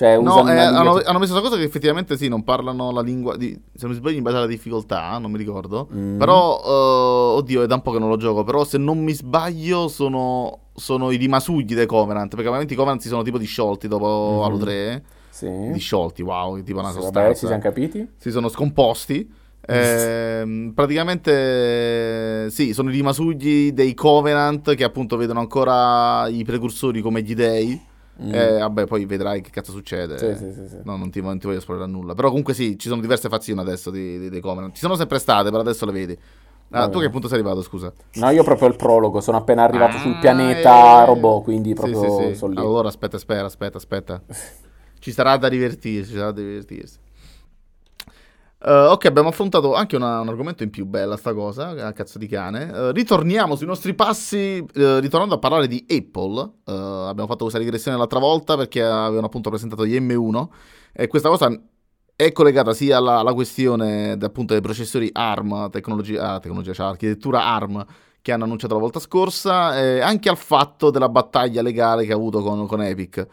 Cioè, no, eh, hanno, hanno, messo questa cosa che effettivamente sì, non parlano la lingua, di, se non mi sbaglio in base alla difficoltà, non mi ricordo. Mm. Però, uh, oddio, è da un po' che non lo gioco, però se non mi sbaglio sono, sono i rimasugli dei Covenant, perché ovviamente i Covenant si sono tipo disciolti dopo mm. Halo 3. Sì. Disciolti, wow, tipo una sì, sostanza. Vabbè, si siamo capiti? Si sono scomposti. Eh, praticamente sì, sono i rimasugli dei Covenant che appunto vedono ancora i precursori come gli dei Mm. Eh, vabbè, poi vedrai che cazzo succede. Sì, sì, sì, no, non ti, non ti voglio spoilerare nulla. Però comunque sì, ci sono diverse fazioni adesso di, di, di Covenant. Ci sono sempre state, però adesso le vedi. Ah, tu che punto sei arrivato, scusa? No, io proprio il prologo, sono appena arrivato ah, sul pianeta eh... robot, quindi proprio sì, sì, sì. sono lì. Allora aspetta, aspetta, aspetta, aspetta. ci sarà da divertirsi, ci sarà da divertirsi. Uh, ok, abbiamo affrontato anche una, un argomento in più bella sta cosa, a cazzo di cane. Uh, ritorniamo sui nostri passi, uh, ritornando a parlare di Apple. abbiamo fatto questa digressione l'altra volta perché avevano appunto presentato gli M1 e questa cosa è collegata sia alla, alla questione appunto dei processori ARM, tecnologia, ah, tecnologia cioè architettura ARM che hanno annunciato la volta scorsa, e anche al fatto della battaglia legale che ha avuto con, con Epic.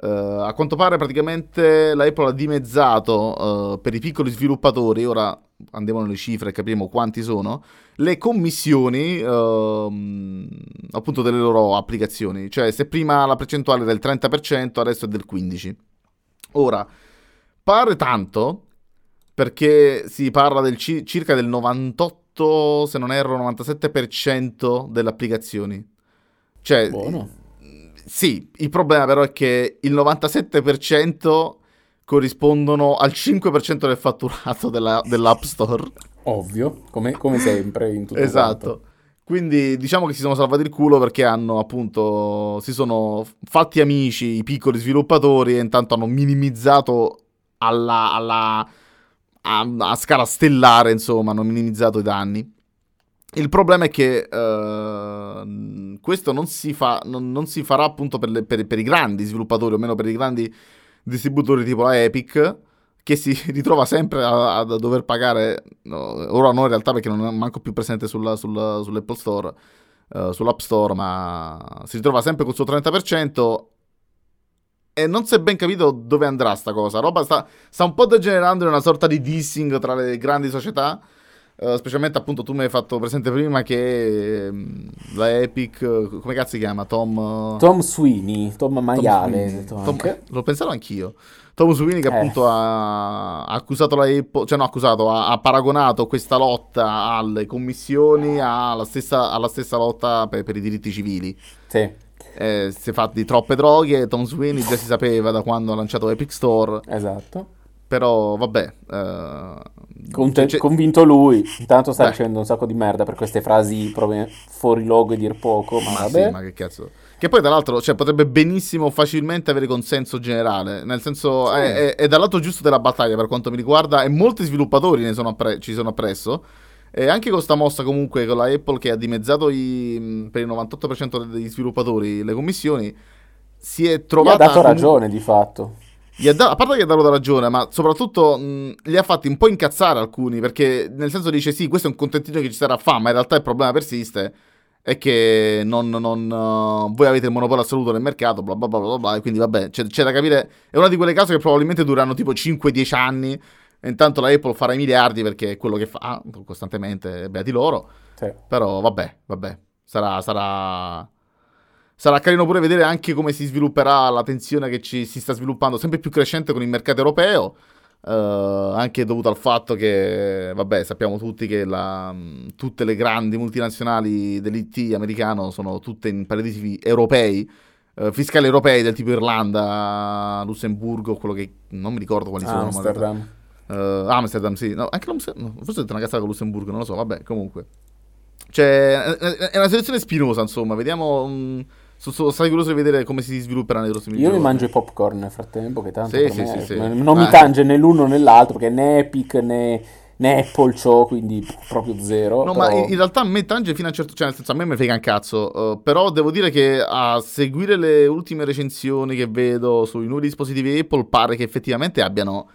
Uh, a quanto pare praticamente la Apple ha dimezzato uh, per i piccoli sviluppatori, ora andiamo nelle cifre e capiremo quanti sono, le commissioni uh, appunto delle loro applicazioni. Cioè se prima la percentuale era del 30%, adesso è del 15%. Ora, pare tanto perché si parla del ci- circa del 98, se non erro, 97% delle applicazioni. Cioè... Buono sì, il problema però è che il 97% corrispondono al 5% del fatturato della, dell'App Store. Ovvio, come, come sempre in tutto Esatto. Quanto. Quindi diciamo che si sono salvati il culo perché hanno appunto, si sono fatti amici i piccoli sviluppatori e intanto hanno minimizzato alla, alla a, a scala stellare, insomma, hanno minimizzato i danni. Il problema è che uh, questo non si, fa, non, non si, farà appunto per, le, per, per, i grandi sviluppatori, o meno per i grandi distributori tipo la Epic, che si ritrova sempre a, a dover pagare, no, ora no in realtà perché non è manco più presente sulla, sulla, sull'Apple Store, uh, sull'App Store, ma si ritrova sempre col suo 30% e non si è ben capito dove andrà sta cosa. Roba sta, sta un po' degenerando in una sorta di dissing tra le grandi società Uh, specialmente appunto tu mi hai fatto presente prima che um, la Epic, come cazzo si chiama? Tom, Tom Sweeney, Tom Maiale. Tom Tom, eh, l'ho pensato anch'io. Tom Sweeney che eh. appunto ha, ha, accusato la Apple, cioè no accusato, ha, ha, paragonato questa lotta alle commissioni alla stessa, alla stessa lotta per, per, i diritti civili. Sì. Eh, si è fatto di troppe droghe, Tom Sweeney già si sapeva da quando ha lanciato Epic Store. Esatto. Però vabbè. Uh, Conte- cioè, convinto lui. Intanto sta dicendo un sacco di merda per queste frasi proprio fuori logo e dir poco. Ma, ma vabbè. Sì, ma che cazzo. Che poi, tra l'altro, cioè, potrebbe benissimo, facilmente avere consenso generale. Nel senso, sì. è, è, è, dal lato giusto della battaglia per quanto mi riguarda. E molti sviluppatori ne sono appre- ci sono appresso. E anche con sta mossa, comunque, con la Apple che ha dimezzato i, per il 98% degli sviluppatori le commissioni, si è trovata. Ha dato ragione, di fatto. Da- a parte che gli ha dato ragione, ma soprattutto mh, li ha fatti un po' incazzare alcuni, perché nel senso dice sì, questo è un contentino che ci sarà fa, ma in realtà il problema persiste, è che non, non, uh, voi avete il monopolio assoluto nel mercato, bla bla bla bla, bla e quindi vabbè, c'è, c'è, da capire, è una di quelle case che probabilmente dureranno tipo 5-10 anni, e intanto la Apple farà i miliardi perché è quello che fa costantemente, beati loro, sì. però vabbè, vabbè, sarà... sarà sarà carino pure vedere anche come si svilupperà la tensione che ci, si sta sviluppando sempre più crescente con il mercato europeo. Uh, anche dovuto al fatto che, vabbè, sappiamo tutti che la, tutte le grandi multinazionali dell'IT americano sono tutte in paradisi europei, uh, fiscali europei del tipo Irlanda, Lussemburgo, quello che non mi ricordo quali sono. Amsterdam. Uh, Amsterdam, sì. No, anche no, forse è una cazzata con Lussemburgo, non lo so, vabbè, comunque. Cioè, è una situazione spinosa, insomma, vediamo... Um, sono, stati curioso di vedere come si svilupperà nei prossimi Io giorni. mi mangio i popcorn nel frattempo, che tanto sì, sì, sì, sì, non mi tange né l'uno né l'altro, che né Epic né, né Apple Show, quindi proprio zero. No, però... ma in, in, realtà a me tange fino a un certo... Cioè, nel senso, a me mi frega un cazzo. Uh, però devo dire che a seguire le ultime recensioni che vedo sui nuovi dispositivi Apple pare che effettivamente abbiano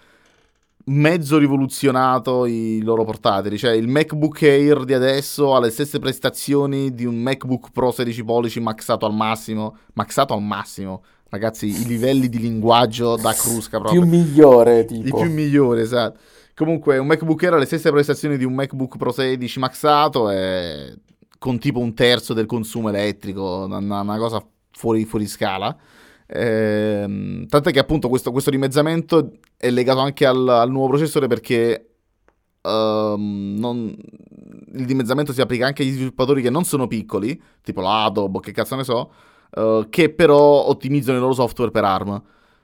mezzo rivoluzionato i loro portatili. Cioè, il MacBook Air di adesso ha le stesse prestazioni di un MacBook Pro 16 pollici maxato al massimo. Maxato al massimo. Ragazzi, i livelli di linguaggio da crusca proprio. Più migliore, tipo. Il più migliore, esatto. Comunque, un MacBook Air ha le stesse prestazioni di un MacBook Pro 16 maxato e con tipo un terzo del consumo elettrico, una, una cosa fuori, fuori scala. Ehm, tant'è che appunto questo, questo, dimezzamento è legato anche al, al nuovo processore perché um, non, il dimezzamento si applica anche agli sviluppatori che non sono piccoli, tipo la Adobe, che cazzo ne so, uh, che però ottimizzano il loro software per ARM.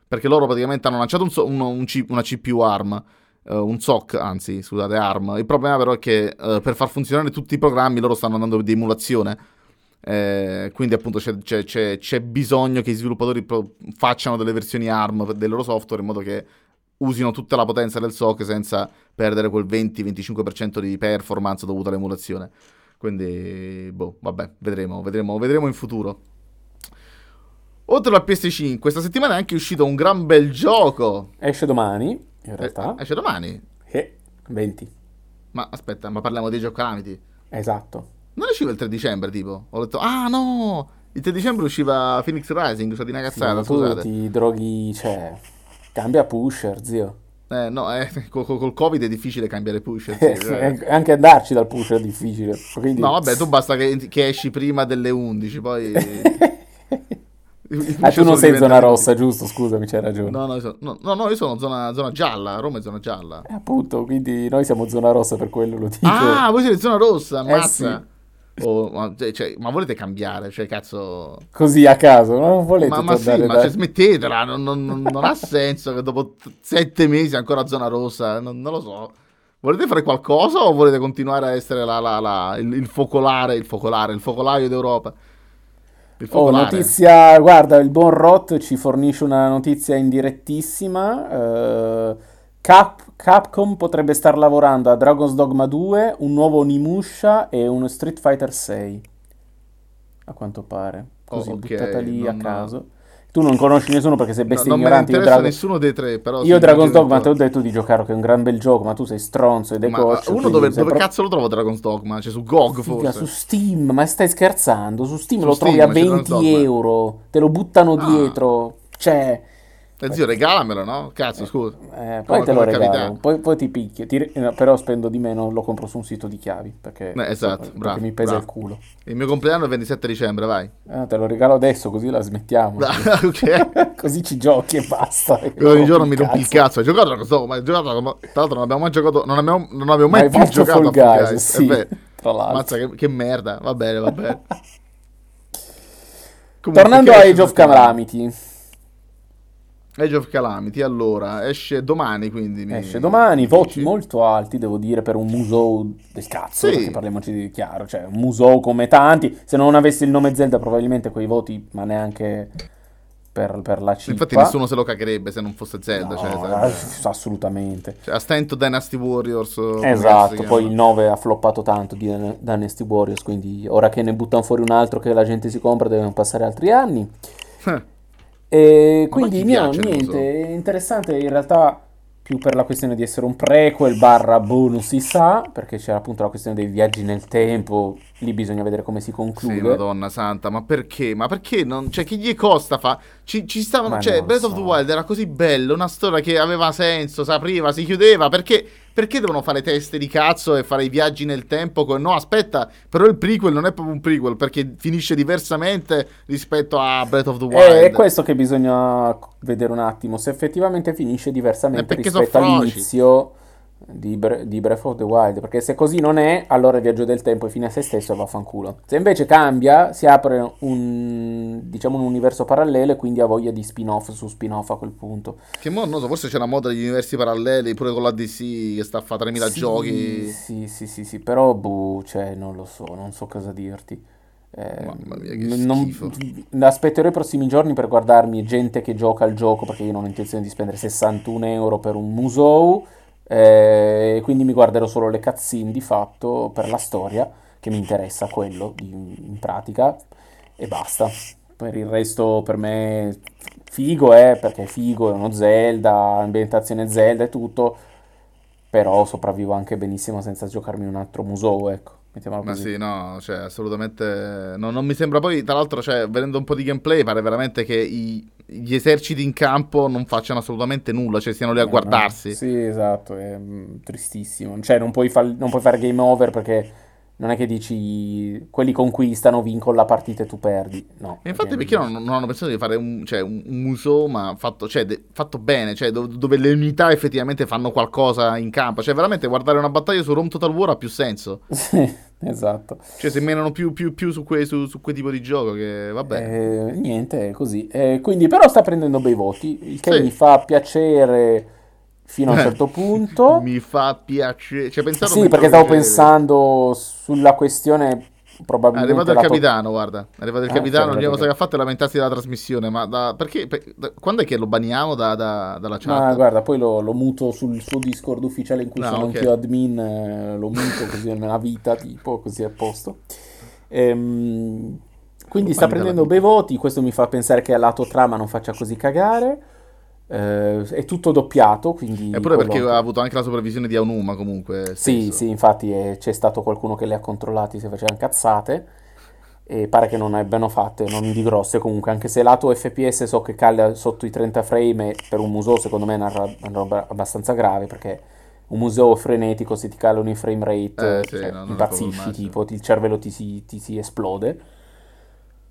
Perché loro praticamente hanno lanciato un, un, un C, una CPU ARM, uh, un SOC, anzi, scusate, ARM. Il problema però è che uh, per far funzionare tutti i programmi loro stanno andando di emulazione eh, quindi appunto c'è, c'è, c'è, c'è, bisogno che i sviluppatori pro- facciano delle versioni ARM del loro software in modo che usino tutta la potenza del SOC senza perdere quel 20-25% di performance dovuto all'emulazione. Quindi, boh, vabbè, vedremo, vedremo, vedremo in futuro. Oltre al PS5, questa settimana è anche uscito un gran bel gioco. Esce domani, in realtà. Eh, esce domani? Eh, 20. Ma aspetta, ma parliamo dei giocalamiti? Esatto. Non usciva il 3 dicembre, tipo? Ho detto, ah no! Il 3 dicembre usciva Phoenix Rising, cioè di una cazzata, sì, scusate. ti droghi, cioè... Cambia pusher, zio. Eh, no, eh, col, col, Covid è difficile cambiare pusher. Sì, cioè. Anche andarci dal pusher è difficile. Quindi... No, vabbè, tu basta che, che, esci prima delle 11, poi... ah, tu non sei zona rossa, giusto? Scusami, c'hai ragione. No, no, io sono, no, no, io sono zona, zona, gialla, Roma è zona gialla. Eh, appunto, quindi noi siamo zona rossa per quello, lo dico. Ah, voi siete zona rossa, ammazza. Eh, sì. O, ma, cioè, cioè, ma, volete cambiare? Cioè, cazzo. Così a caso, non volete Ma, ma sì, da... ma cioè, smettetela, non, non, non, non ha senso che dopo sette mesi ancora zona rossa, non, lo so. Volete fare qualcosa o volete continuare a essere la, la, la, il, il, focolare, il focolare, il focolaio d'Europa? Oh, notizia, guarda, il buon Rot ci fornisce una notizia indirettissima. Eh, Cap- Capcom potrebbe star lavorando a Dragon's Dogma 2, un nuovo Onimusha e uno Street Fighter 6. A quanto pare. Così, Oh, ok, buttata lì a non- caso. Tu non conosci nessuno perché sei No, bestia non ne ignorante. Io, interessa Dragon- nessuno dei tre, però... io Dragon's Dogma po'. l'ho detto di giocare che è un gran bel gioco, ma tu sei stronzo ed è Ma coach. uno dove, dove pro- cazzo lo trovo Dragon's Dogma? Cioè su GOG Figa, forse? su Steam, ma stai scherzando? Su Steam Su lo Steam, trovi a c'è Dragon's 20 Dogma. euro, te lo buttano Ah. dietro. Cioè, Eh, zio, regalamelo, no? Cazzo, scusa. eh, poi Come- te lo regalo, poi, poi ti picchio, ti- no, però spendo di meno, lo compro su un sito di chiavi, perché, Eh, esatto, perché bravo, mi pesa bravo. il culo. Il mio compleanno è il 27 dicembre, vai. Eh, te lo regalo adesso così la smettiamo. Ah, così ci giochi e basta. Ogni giorno mi rompi il cazzo. Hai giocato a Dragon's Dogma? Hai giocato Tra l'altro non abbiamo mai giocato... Non abbiamo, non abbiamo mai Ma hai più giocato Fall a Fall Guys, sì, Eh tra l'altro. Mazza, che, che merda. Va bene, va bene. Comunque, Tornando a Age of? Calamity, Age of Calamity, allora, esce domani, quindi. mi- esce domani, voti molto alti, devo dire, per un musou del cazzo, Sì. perché parliamoci di chiaro, cioè un musou come tanti, se non avessi il nome Zelda probabilmente quei voti, ma neanche per, per la cippa. Infatti nessuno se lo cagherebbe se non fosse Zelda. No, cioè, eh, sarebbe- assolutamente. cioè, a stento Dynasty Warriors. cazzo Esatto, poi il chiama. 9 ha floppato tanto di Dynasty Warriors, quindi ora che ne buttano fuori un altro che la gente si compra devono passare altri anni. E quindi no, niente, è interessante in realtà più per la questione di essere un prequel barra non si sa, perché c'era appunto la questione dei viaggi nel tempo, lì bisogna vedere come si Sì, conclude. madonna santa, ma perché? Ma perché non... Cioè, che gli costa fa... Ci, ci stavano... Ma Cioè, Breath so. of the Wild era così bello, una storia che aveva senso, si apriva, si chiudeva, perché... Perché devono fare teste di cazzo e fare i viaggi nel tempo? con- No, aspetta, però il prequel non è proprio un prequel, perché finisce diversamente rispetto a Breath of the Wild. Eh, è questo che bisogna vedere un attimo, se effettivamente finisce Eh, diversamente rispetto sono froci. Di, Bre- di Breath of the Wild, perché se così non è, allora il viaggio del tempo è fine a se stesso e vaffanculo. Se invece cambia, si apre un, diciamo, un universo parallelo e quindi ha voglia di spin-off su spin-off a quel punto. Che mo, non so, forse c'è una moda degli universi paralleli, pure con la DC che sta a fare 3000 Sì, giochi. Sì, sì, sì, sì, però boh, cioè, non lo so, non so cosa dirti. Eh, Mamma mia, che non- aspetterò i prossimi giorni per guardarmi gente che gioca al gioco perché io non ho intenzione di spendere 61 euro per un Musou. Eh, quindi mi guarderò solo le cutscene di fatto per la storia che mi interessa quello in pratica e basta. Per il resto per me figo è perché è figo, è uno Zelda, ambientazione Zelda e tutto, però sopravvivo anche benissimo senza giocarmi un altro Musou, ecco, mettiamola Ma così. sì, no, cioè, assolutamente. no, non mi sembra poi, tra l'altro, cioè, vedendo un po' di gameplay, pare veramente che i- gli eserciti in campo non facciano assolutamente nulla, cioè siano lì a Eh, guardarsi. Sì, esatto, è mm, tristissimo. Cioè, non puoi, fal- non puoi fare game over perché non è che dici quelli conquistano, vincono la partita e tu perdi. No. E infatti, perché- non, non hanno pensato di fare un, cioè, un, museo, ma fatto, cioè, de- fatto bene, cioè, do- dove le unità effettivamente fanno qualcosa in campo. Cioè, veramente guardare una battaglia su Rome Total War ha più senso. Sì, esatto. Cioè, se menano più, più, più su, quei, su, su quel tipo di gioco, che vabbè. Eh, niente, è così. Eh, quindi, però sta prendendo bei voti, il che Sì. mi fa piacere fino a un certo punto. Mi fa piacere. Cioè, pensavo Sì, perché stavo piacere. pensando sulla questione È probabilmente arrivato il capitano, guarda. È arrivato il Ah, capitano. è L'unica cosa che ha fatto è lamentarsi della trasmissione. Ma da, perché? per- da- quando è che lo baniamo da- da- dalla chat? Ma guarda, poi lo, lo muto sul suo Discord ufficiale in cui No, sono ok. anch'io admin, eh, lo muto così nella vita, tipo, così è a posto. Ehm, quindi Lo sta prendendo bei voti, questo mi fa pensare che a lato trama non faccia così cagare. Eh, è tutto doppiato, quindi... Eppure perché quello- ha avuto anche la supervisione di Aonuma comunque. Sì, stesso. sì, infatti eh, c'è stato qualcuno che le ha controllati se facevano cazzate e pare che non abbiano fatte, non di grosse comunque, anche se lato FPS so che cala sotto i 30 frame per un museo secondo me è una, una roba abbastanza grave perché un museo frenetico se ti calano i frame rate Eh, sì, cioè, no, non è impazzisci, tipo ti- il cervello ti si, ti si esplode.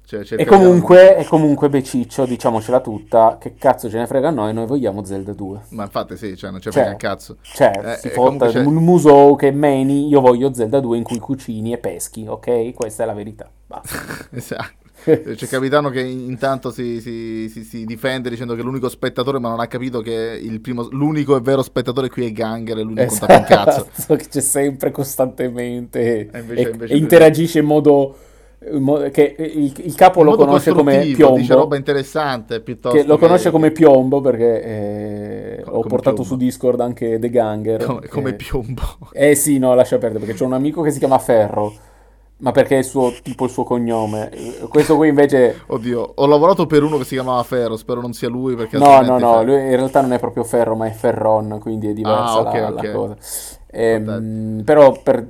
Cioè, il E comunque, e comunque Beciccio, diciamocela tutta, che cazzo ce ne frega a noi, noi vogliamo Zelda 2. Ma infatti sì, cioè, non c'è Cioè, cazzo. Cioè, Eh, si e fotta un museo che meni, io voglio Zelda 2 in cui cucini e peschi, ok? Questa è la verità. Esatto. C'è capitano che intanto si, si- si- si difende dicendo che è l'unico spettatore, ma non ha capito che il primo, l'unico e vero spettatore qui è Ganger un cazzo. Esatto, che c'è sempre costantemente E invece- e, invece- e interagisce in modo- che il, il capo lo conosce come costruttivo, Dice piombo roba interessante che lo conosce come piombo perché eh, Come ho portato piombo. su Discord anche The Ganger. Come, che... come piombo. Eh sì, no, lascia perdere perché c'è un amico che si chiama Ferro. Ma perché è il suo, tipo il suo cognome. Questo qui invece... Oddio, ho lavorato per uno che si chiamava Ferro, spero non sia lui perché... No, no, no, lui in realtà non è proprio Ferro, ma è Ferron, quindi è diversa ah, okay, la, okay. la, cosa. Ehm, però per,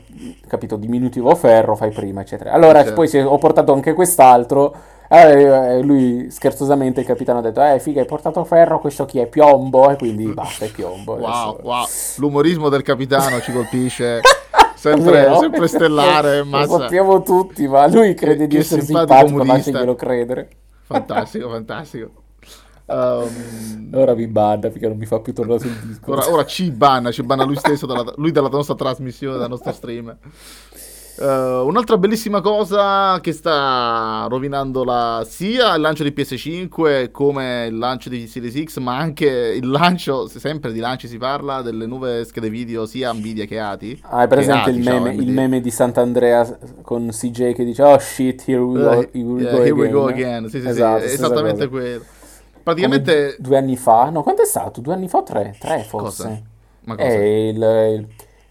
capito, diminutivo Ferro fai prima, eccetera. Allora, certo. poi ho portato anche quest'altro. Allora, eh, lui scherzosamente il capitano ha detto eh figa hai portato ferro questo chi è? Piombo? E quindi basta è piombo wow, adesso... wow. l'umorismo del capitano ci colpisce sempre, sempre stellare lo sappiamo tutti ma lui crede che, di essere simpatico lasciaglielo credere. Fantastico fantastico Um, ora mi banna perché non mi fa più tornare sul disco. Ora, ora ci banna, ci banna lui stesso, dalla, lui dalla nostra trasmissione, dal nostro stream. Uh, un'altra bellissima cosa che sta rovinando la, sia il lancio di PS5 come il lancio di Series X, ma anche il lancio, sempre di lanci si parla, delle nuove schede video sia Nvidia che ATI. Ah, hai presente il, meme, il meme di Sant'Andrea con CJ che dice oh shit, here we go, uh, here we yeah, go here again. We go again. Sì, sì, esatto, sì, esattamente quello. Praticamente... Due anni fa, no, quanto è stato? Due anni fa o tre? Tre forse. Cosa? Ma cosa? È il, il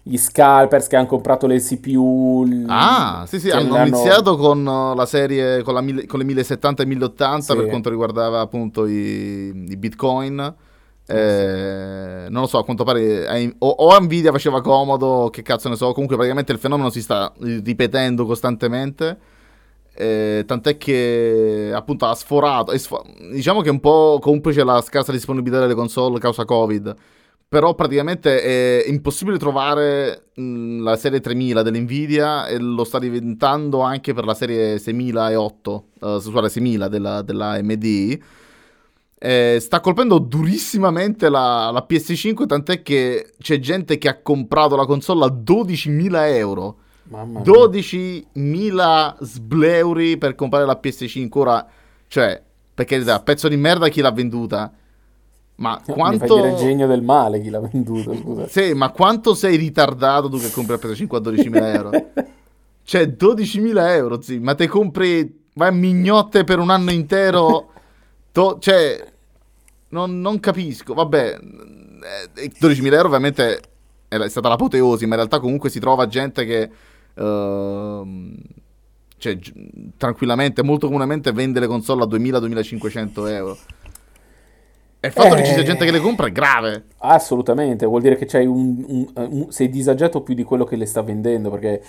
gli scalpers che hanno comprato le CPU. Ah, sì, sì, hanno iniziato con uh, la serie con, la mille, con le 1070 e 1080 sì. per quanto riguardava appunto i, i bitcoin. Eh, non lo so, a quanto pare o, o, Nvidia faceva comodo, che cazzo ne so. Comunque, praticamente il fenomeno si sta ripetendo costantemente. Eh, tant'è che appunto ha sforato. Sfo- diciamo che un po' complice la scarsa disponibilità delle console causa Covid però praticamente è impossibile trovare mh, la serie 3000 dell'Nvidia e lo sta diventando anche per la serie 6008, uh, scusate 6000 della, della AMD. Eh, sta colpendo durissimamente la, la, PS5, tant'è che c'è gente che ha comprato la console a 12.000 euro. 12.000 sbleuri per comprare la PS5. Ora, cioè, perché da pezzo di merda chi l'ha venduta? Ma quanto... Mi fai genio del male chi l'ha venduto, scusa. Sì, ma quanto sei ritardato tu che compri la PS5 a 12.000 euro? cioè, 12.000 euro, sì. Ma te compri... Vai a mignotte per un anno intero... To... Cioè... Non, non, capisco. Vabbè... 12.000 eh, euro ovviamente è stata l'apoteosi, ma in realtà comunque si trova gente che... Uh, cioè, tranquillamente, molto comunemente vende le console a 2.000-2.500 euro. E il fatto eh, che ci sia gente che le compra è grave. Assolutamente, vuol dire che c'hai un, un, un, sei disagiato più di quello che le sta vendendo, perché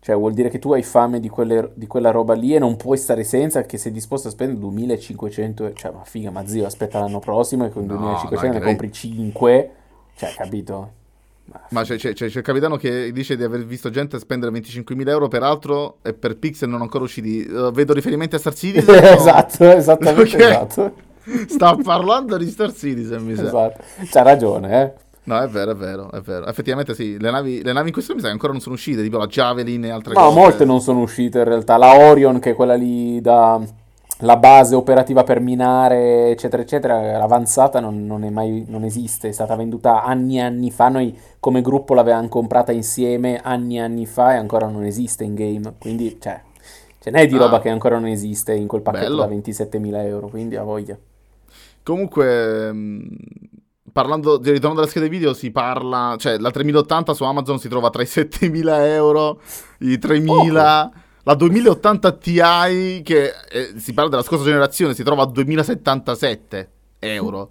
cioè, vuol dire che tu hai fame di, quelle, di, quella roba lì e non puoi stare senza, che sei disposto a spendere 2500, cioè ma figa, ma zio, aspetta l'anno prossimo e con no, 2500 ne compri 5, cioè, capito? Ma, c'è, c'è, c'è, il capitano che dice di aver visto gente spendere 25.000 euro peraltro e per Pixel non ancora usciti. Uh, vedo riferimenti a Star Citizen? esatto, esattamente, okay. esatto. Sta parlando di Star Citizen, mi sa. Esatto. C'ha ragione, eh. No, è vero, è vero, è vero. Effettivamente sì, le navi, le navi in questo mi sa che ancora non sono uscite, tipo la Javelin e altre no, cose. No, molte non sono uscite in realtà. La Orion, che è quella lì da la base operativa per minare, eccetera, eccetera, l'avanzata non, non, è mai, non esiste, è stata venduta anni e anni fa, noi come gruppo l'avevamo comprata insieme anni e anni fa e ancora non esiste in game, quindi cioè, ce n'è di roba ah, che ancora non esiste in quel pacchetto bello. da 27.000 euro, quindi a voglia. Comunque, mm, parlando di ritorno delle schede video, si parla, cioè la 3080 su Amazon si trova tra i 7000 euro, i 3000. Oh. La 2080 Ti, che eh, si parla della scorsa generazione, si trova a 2077 euro.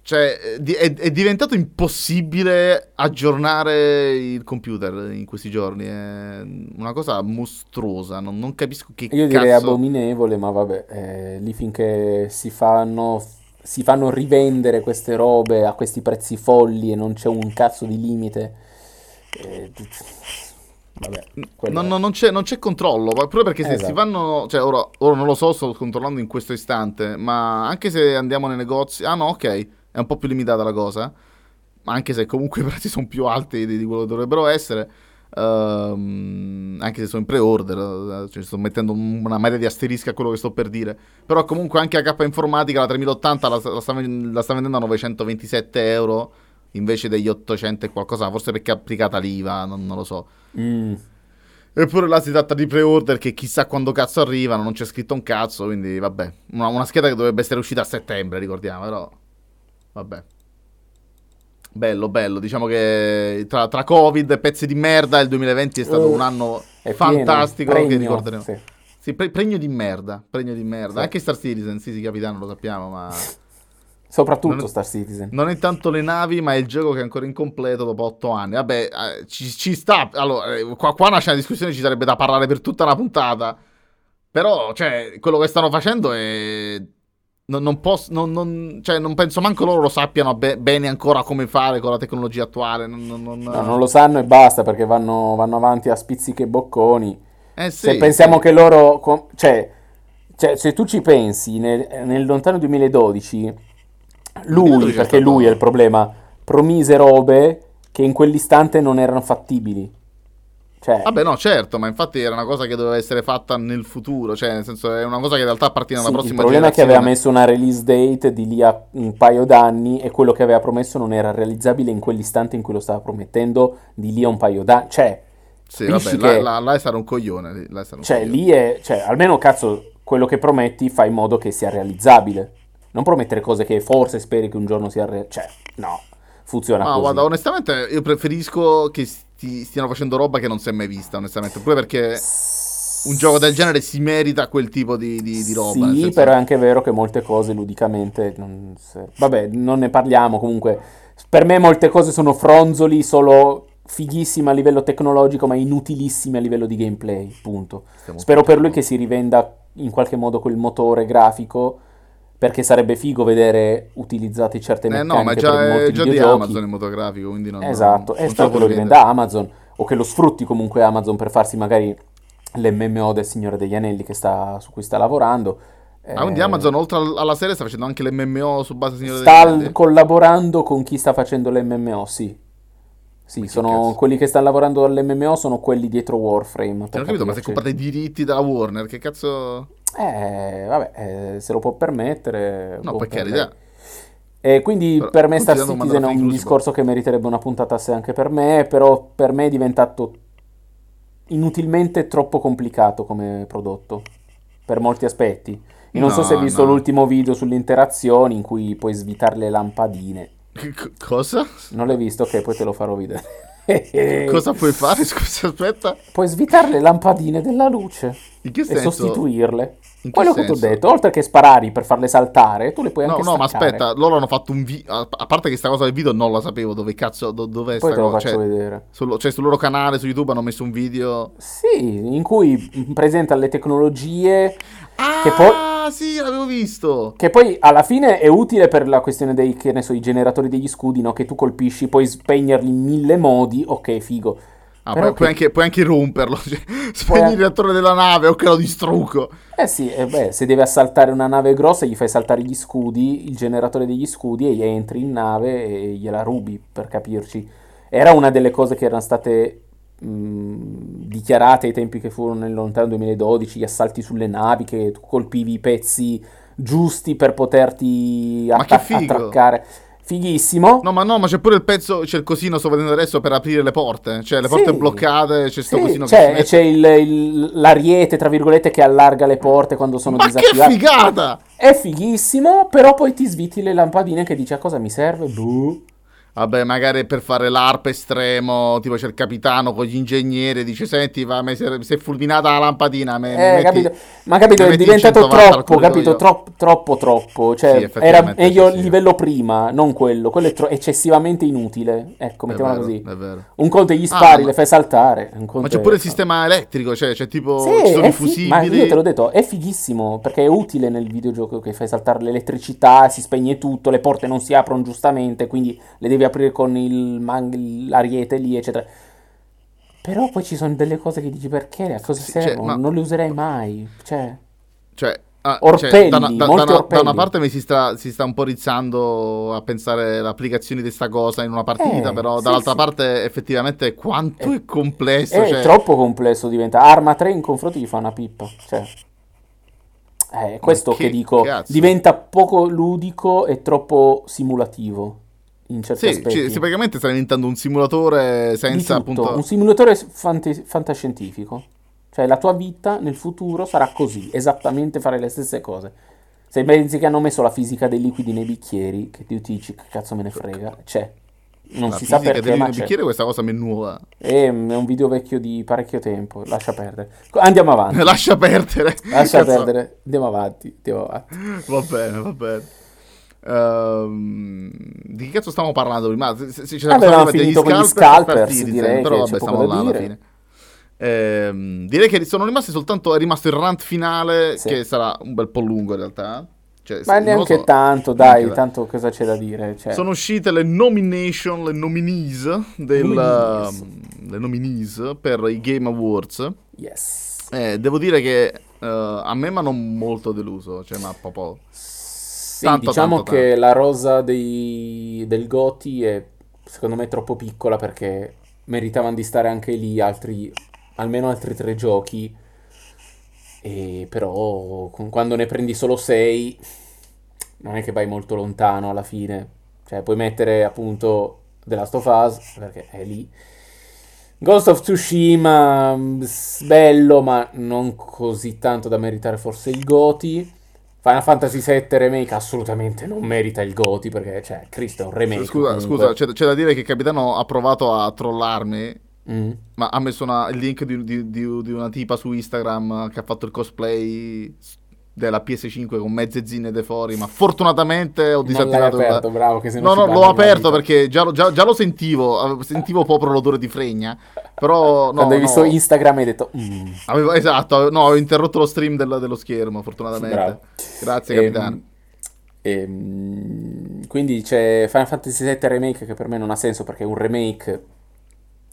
Cioè, è, è, diventato impossibile aggiornare il computer in questi giorni. È una cosa mostruosa. Non, non capisco che Io direi cazzo... abominevole, ma vabbè, eh, lì finché si fanno, si fanno rivendere queste robe a questi prezzi folli e non c'è un cazzo di limite. Eh, Vabbè, no, no, non, c'è, non, c'è, controllo, proprio perché se esatto. si fanno, cioè ora, ora, non lo so, sto controllando in questo istante, ma anche se andiamo nei negozi, ah no, ok, è un po' più limitata la cosa, anche se comunque i prezzi sono più alti di, di quello che dovrebbero essere. Uh, anche se sono in pre-order, cioè sto mettendo una media di asterisca a quello che sto per dire. Però comunque anche HP Informatica la 3080 la, la, sta, la sta vendendo a 927 euro invece degli 800 e qualcosa, forse perché è applicata l'IVA, non, non lo so. Mm. Eppure là si tratta di pre-order che chissà quando cazzo arrivano, non c'è scritto un cazzo, quindi vabbè. Una, una scheda che dovrebbe essere uscita a settembre, ricordiamo, però vabbè. Bello, bello. Diciamo che tra, tra, Covid e pezzi di merda il 2020 è stato uh, un anno fantastico pieno, che ricorderemo. Sì. sì pre- pregno di merda, pregno di merda. Sì. Anche Star Citizen, sì, sì, capitano, lo sappiamo, ma... Soprattutto non, Star Citizen. Non è tanto le navi, ma è il gioco che è ancora incompleto dopo otto anni. Vabbè, eh, ci, ci, sta. Allora, eh, qua, qua nasce una discussione, ci sarebbe da parlare per tutta la puntata. Però, cioè, quello che stanno facendo è non, non, posso, non, non, cioè, non, penso manco loro lo sappiano be- bene ancora come fare con la tecnologia attuale. No, non lo sanno e basta perché vanno, vanno avanti a spizzichi e bocconi. Eh sì, se pensiamo sì. che loro... Cioè, cioè, se tu ci pensi, nel, nel lontano 2012, lui, perché lui è il problema, promise robe che in quell'istante non erano fattibili. Cioè... Vabbè, no, certo, ma infatti era una cosa che doveva essere fatta nel futuro, cioè, nel senso, è una cosa che in realtà appartiene alla sì, prossima generazione. Il problema è che aveva messo una release date di lì a un paio d'anni e quello che aveva promesso non era realizzabile in quell'istante in cui lo stava promettendo di lì a un paio d'anni. Cioè, sì, vabbè, che... là, là, là, sarà un coglione. Là sarà un cioè, coglione. lì è, cioè, almeno cazzo, quello che prometti fai in modo che sia realizzabile. Non promettere cose che forse speri che un giorno sia realizzabile. Cioè, no, funziona Ma così. guarda, onestamente io preferisco che sti, stiano facendo roba che non si è mai vista, onestamente. Pure perché un gioco del genere si merita quel tipo di, di, di roba. Sì, senso... però è anche vero che molte cose ludicamente. Non se... Vabbè, non ne parliamo comunque. Per me molte cose sono fronzoli, solo fighissime a livello tecnologico, ma inutilissime a livello di gameplay. Punto. Stiamo Spero per lui che si rivenda in qualche modo quel motore grafico perché sarebbe figo vedere utilizzate certe meccaniche eh no, ma già, è già di Amazon il motografico, quindi non Esatto, non, e spero che lo rivenda Amazon o che lo sfrutti comunque Amazon per farsi magari l'MMO del Signore degli Anelli sta, su cui sta lavorando. Ah, quindi eh, Amazon oltre alla serie sta facendo anche l'MMO su base Signore sta degli Anelli? Sta collaborando con chi sta facendo l'MMO, sì. Sì, sono quelli che stanno lavorando all'MMO sono quelli dietro Warframe. Non ho capito, ma se comprate i diritti dalla Warner, che cazzo... Eh, vabbè, eh, se lo può permettere. No, per carità. E quindi però, per me Star Citizen è un discorso che meriterebbe una puntata a sé anche per me, però per me è diventato inutilmente troppo complicato come prodotto, per molti aspetti. Io non no, so se hai visto no. l'ultimo video sulle interazioni in cui puoi svitare le lampadine. C- cosa? Non l'hai visto? Ok, poi te lo farò vedere. Cosa puoi fare? Scusa, aspetta. Puoi svitare le lampadine della luce In che senso? e sostituirle. In Quello che ti ho detto, oltre che sparare per farle saltare, tu le puoi anche No, no, ma aspetta, loro hanno fatto un video. A parte che sta cosa del video non la sapevo dove cazzo, do- dov'è Poi te lo faccio cioè, vedere. Sul, cioè, sul loro canale su YouTube hanno messo un video. Sì, in cui presenta le tecnologie. Ah, che poi, sì, l'avevo visto. Che poi alla fine è utile per la questione dei, che ne so, i generatori degli scudi, no? Che tu colpisci, puoi spegnerli in mille modi. Ok, figo. Ah, puoi, che... anche, puoi, anche, romperlo. Cioè, spegni puoi... il reattore della nave o che lo distruggo. Eh sì, eh beh, se deve assaltare una nave grossa, gli fai saltare gli scudi, il generatore degli scudi, e gli entri in nave e gliela rubi, per capirci. Era una delle cose che erano state mh, dichiarate ai tempi che furono nel lontano 2012, gli assalti sulle navi, che tu colpivi i pezzi giusti per poterti atta- attraccare fighissimo. No, ma no, ma c'è pure il pezzo, c'è il cosino, sto vedendo adesso, per aprire le porte. Cioè, le porte bloccate, c'è sto sì, cosino c'è, che c'è il, il, l'ariete, tra virgolette, che allarga le porte quando sono ma disattivate. che figata! È fighissimo, però poi ti sviti le lampadine che dici a cosa mi serve? Buh. Vabbè, magari per fare l'arp estremo, tipo c'è il capitano con gli ingegneri, dice senti, va, mi si è fulminata la lampadina. Me, eh, metti, capito. Ma capito, è diventato troppo, capito, troppo, troppo, troppo. Cioè, sì, era meglio il livello prima, non quello. Quello è tro- eccessivamente inutile. Ecco, mettiamola così. Un conto gli ah, spari, ah, le fai saltare. ma c'è pure il sistema elettrico, cioè, c'è tipo, sì, ci sono i fusibili. Fi- ma io te l'ho detto, è fighissimo, perché è utile nel videogioco che fai saltare l'elettricità, si spegne tutto, le porte non si aprono giustamente, quindi le devi aprire con il man- l'ariete lì, eccetera. Però poi ci sono delle cose che dici perché, a cosa sì, cioè, servono? Cioè, non le userei mai. Cioè, cioè ah, orpelli, cioè, da, una, da, da, una, da, una, parte mi si sta, si sta, un po' rizzando a pensare le applicazioni di sta cosa in una partita, eh, però sì, dall'altra sì. parte effettivamente quanto è, è complesso. È cioè... troppo complesso diventa. Arma 3 in confronto gli fa una pippa. Cioè. Eh, questo che, che, dico, cazzo? diventa poco ludico e troppo simulativo in certi sì, aspetti. Sì, praticamente sta diventando un simulatore senza appunto... Un simulatore fant- fantascientifico. Cioè la tua vita nel futuro sarà così, esattamente fare le stesse cose. Se pensi che hanno messo la fisica dei liquidi nei bicchieri, che tu dici che cazzo me ne frega, c'è. non La si sa perché, ma bicchiere questa cosa mi è nuova. È, è un video vecchio di parecchio tempo, lascia perdere. Andiamo avanti. lascia perdere. Lascia Cazzo. perdere. Andiamo avanti, andiamo avanti. Va bene, va bene. Uh, di che cazzo stiamo parlando prima? Se, se, se Avevamo finito con gli scalpers, direi però vabbè, stiamo là alla fine. Eh, direi che sono rimasti soltanto. È rimasto il rant finale, sì. che sarà un bel po' lungo in realtà. Cioè, Ma neanche so, tanto, dai, neanche tanto cosa c'è da dire? Cioè... Sono uscite le nomination, le nominees, del, nominees. Uh, le nominees per i Game Awards. Yes. Eh, devo dire che uh, a me mi hanno molto deluso, cioè ma proprio... Sì, tanto, diciamo tanto, che tanto. la rosa dei, del Goti è secondo me troppo piccola perché meritavano di stare anche lì altri, almeno altri tre giochi e però quando ne prendi solo 6 non è che vai molto lontano alla fine. Cioè puoi mettere appunto The Last of Us perché è lì. Ghost of Tsushima mm, bello ma non così tanto da meritare forse il Goti. Final Fantasy VII Remake assolutamente non merita il Goti perché, cioè, Cristo è un remake. Scusa, comunque. scusa c'è, c'è, da dire che Capitano ha provato a trollarmi Mm. Ma ha messo una, il link di, di, di, di, una tipa su Instagram che ha fatto il cosplay della PS5 con mezze zinne de fuori, ma fortunatamente ho disattivato non aperto, bravo, che se No, no, l'ho aperto perché già, già, già, lo sentivo, sentivo proprio l'odore di fregna, però no, Quando hai no. visto Instagram hai detto mm. avevo, esatto, no, ho interrotto lo stream del, dello schermo, fortunatamente. Bravo. Grazie, ehm, capitano. Ehm, quindi c'è Final Fantasy VII Remake che per me non ha senso perché è un remake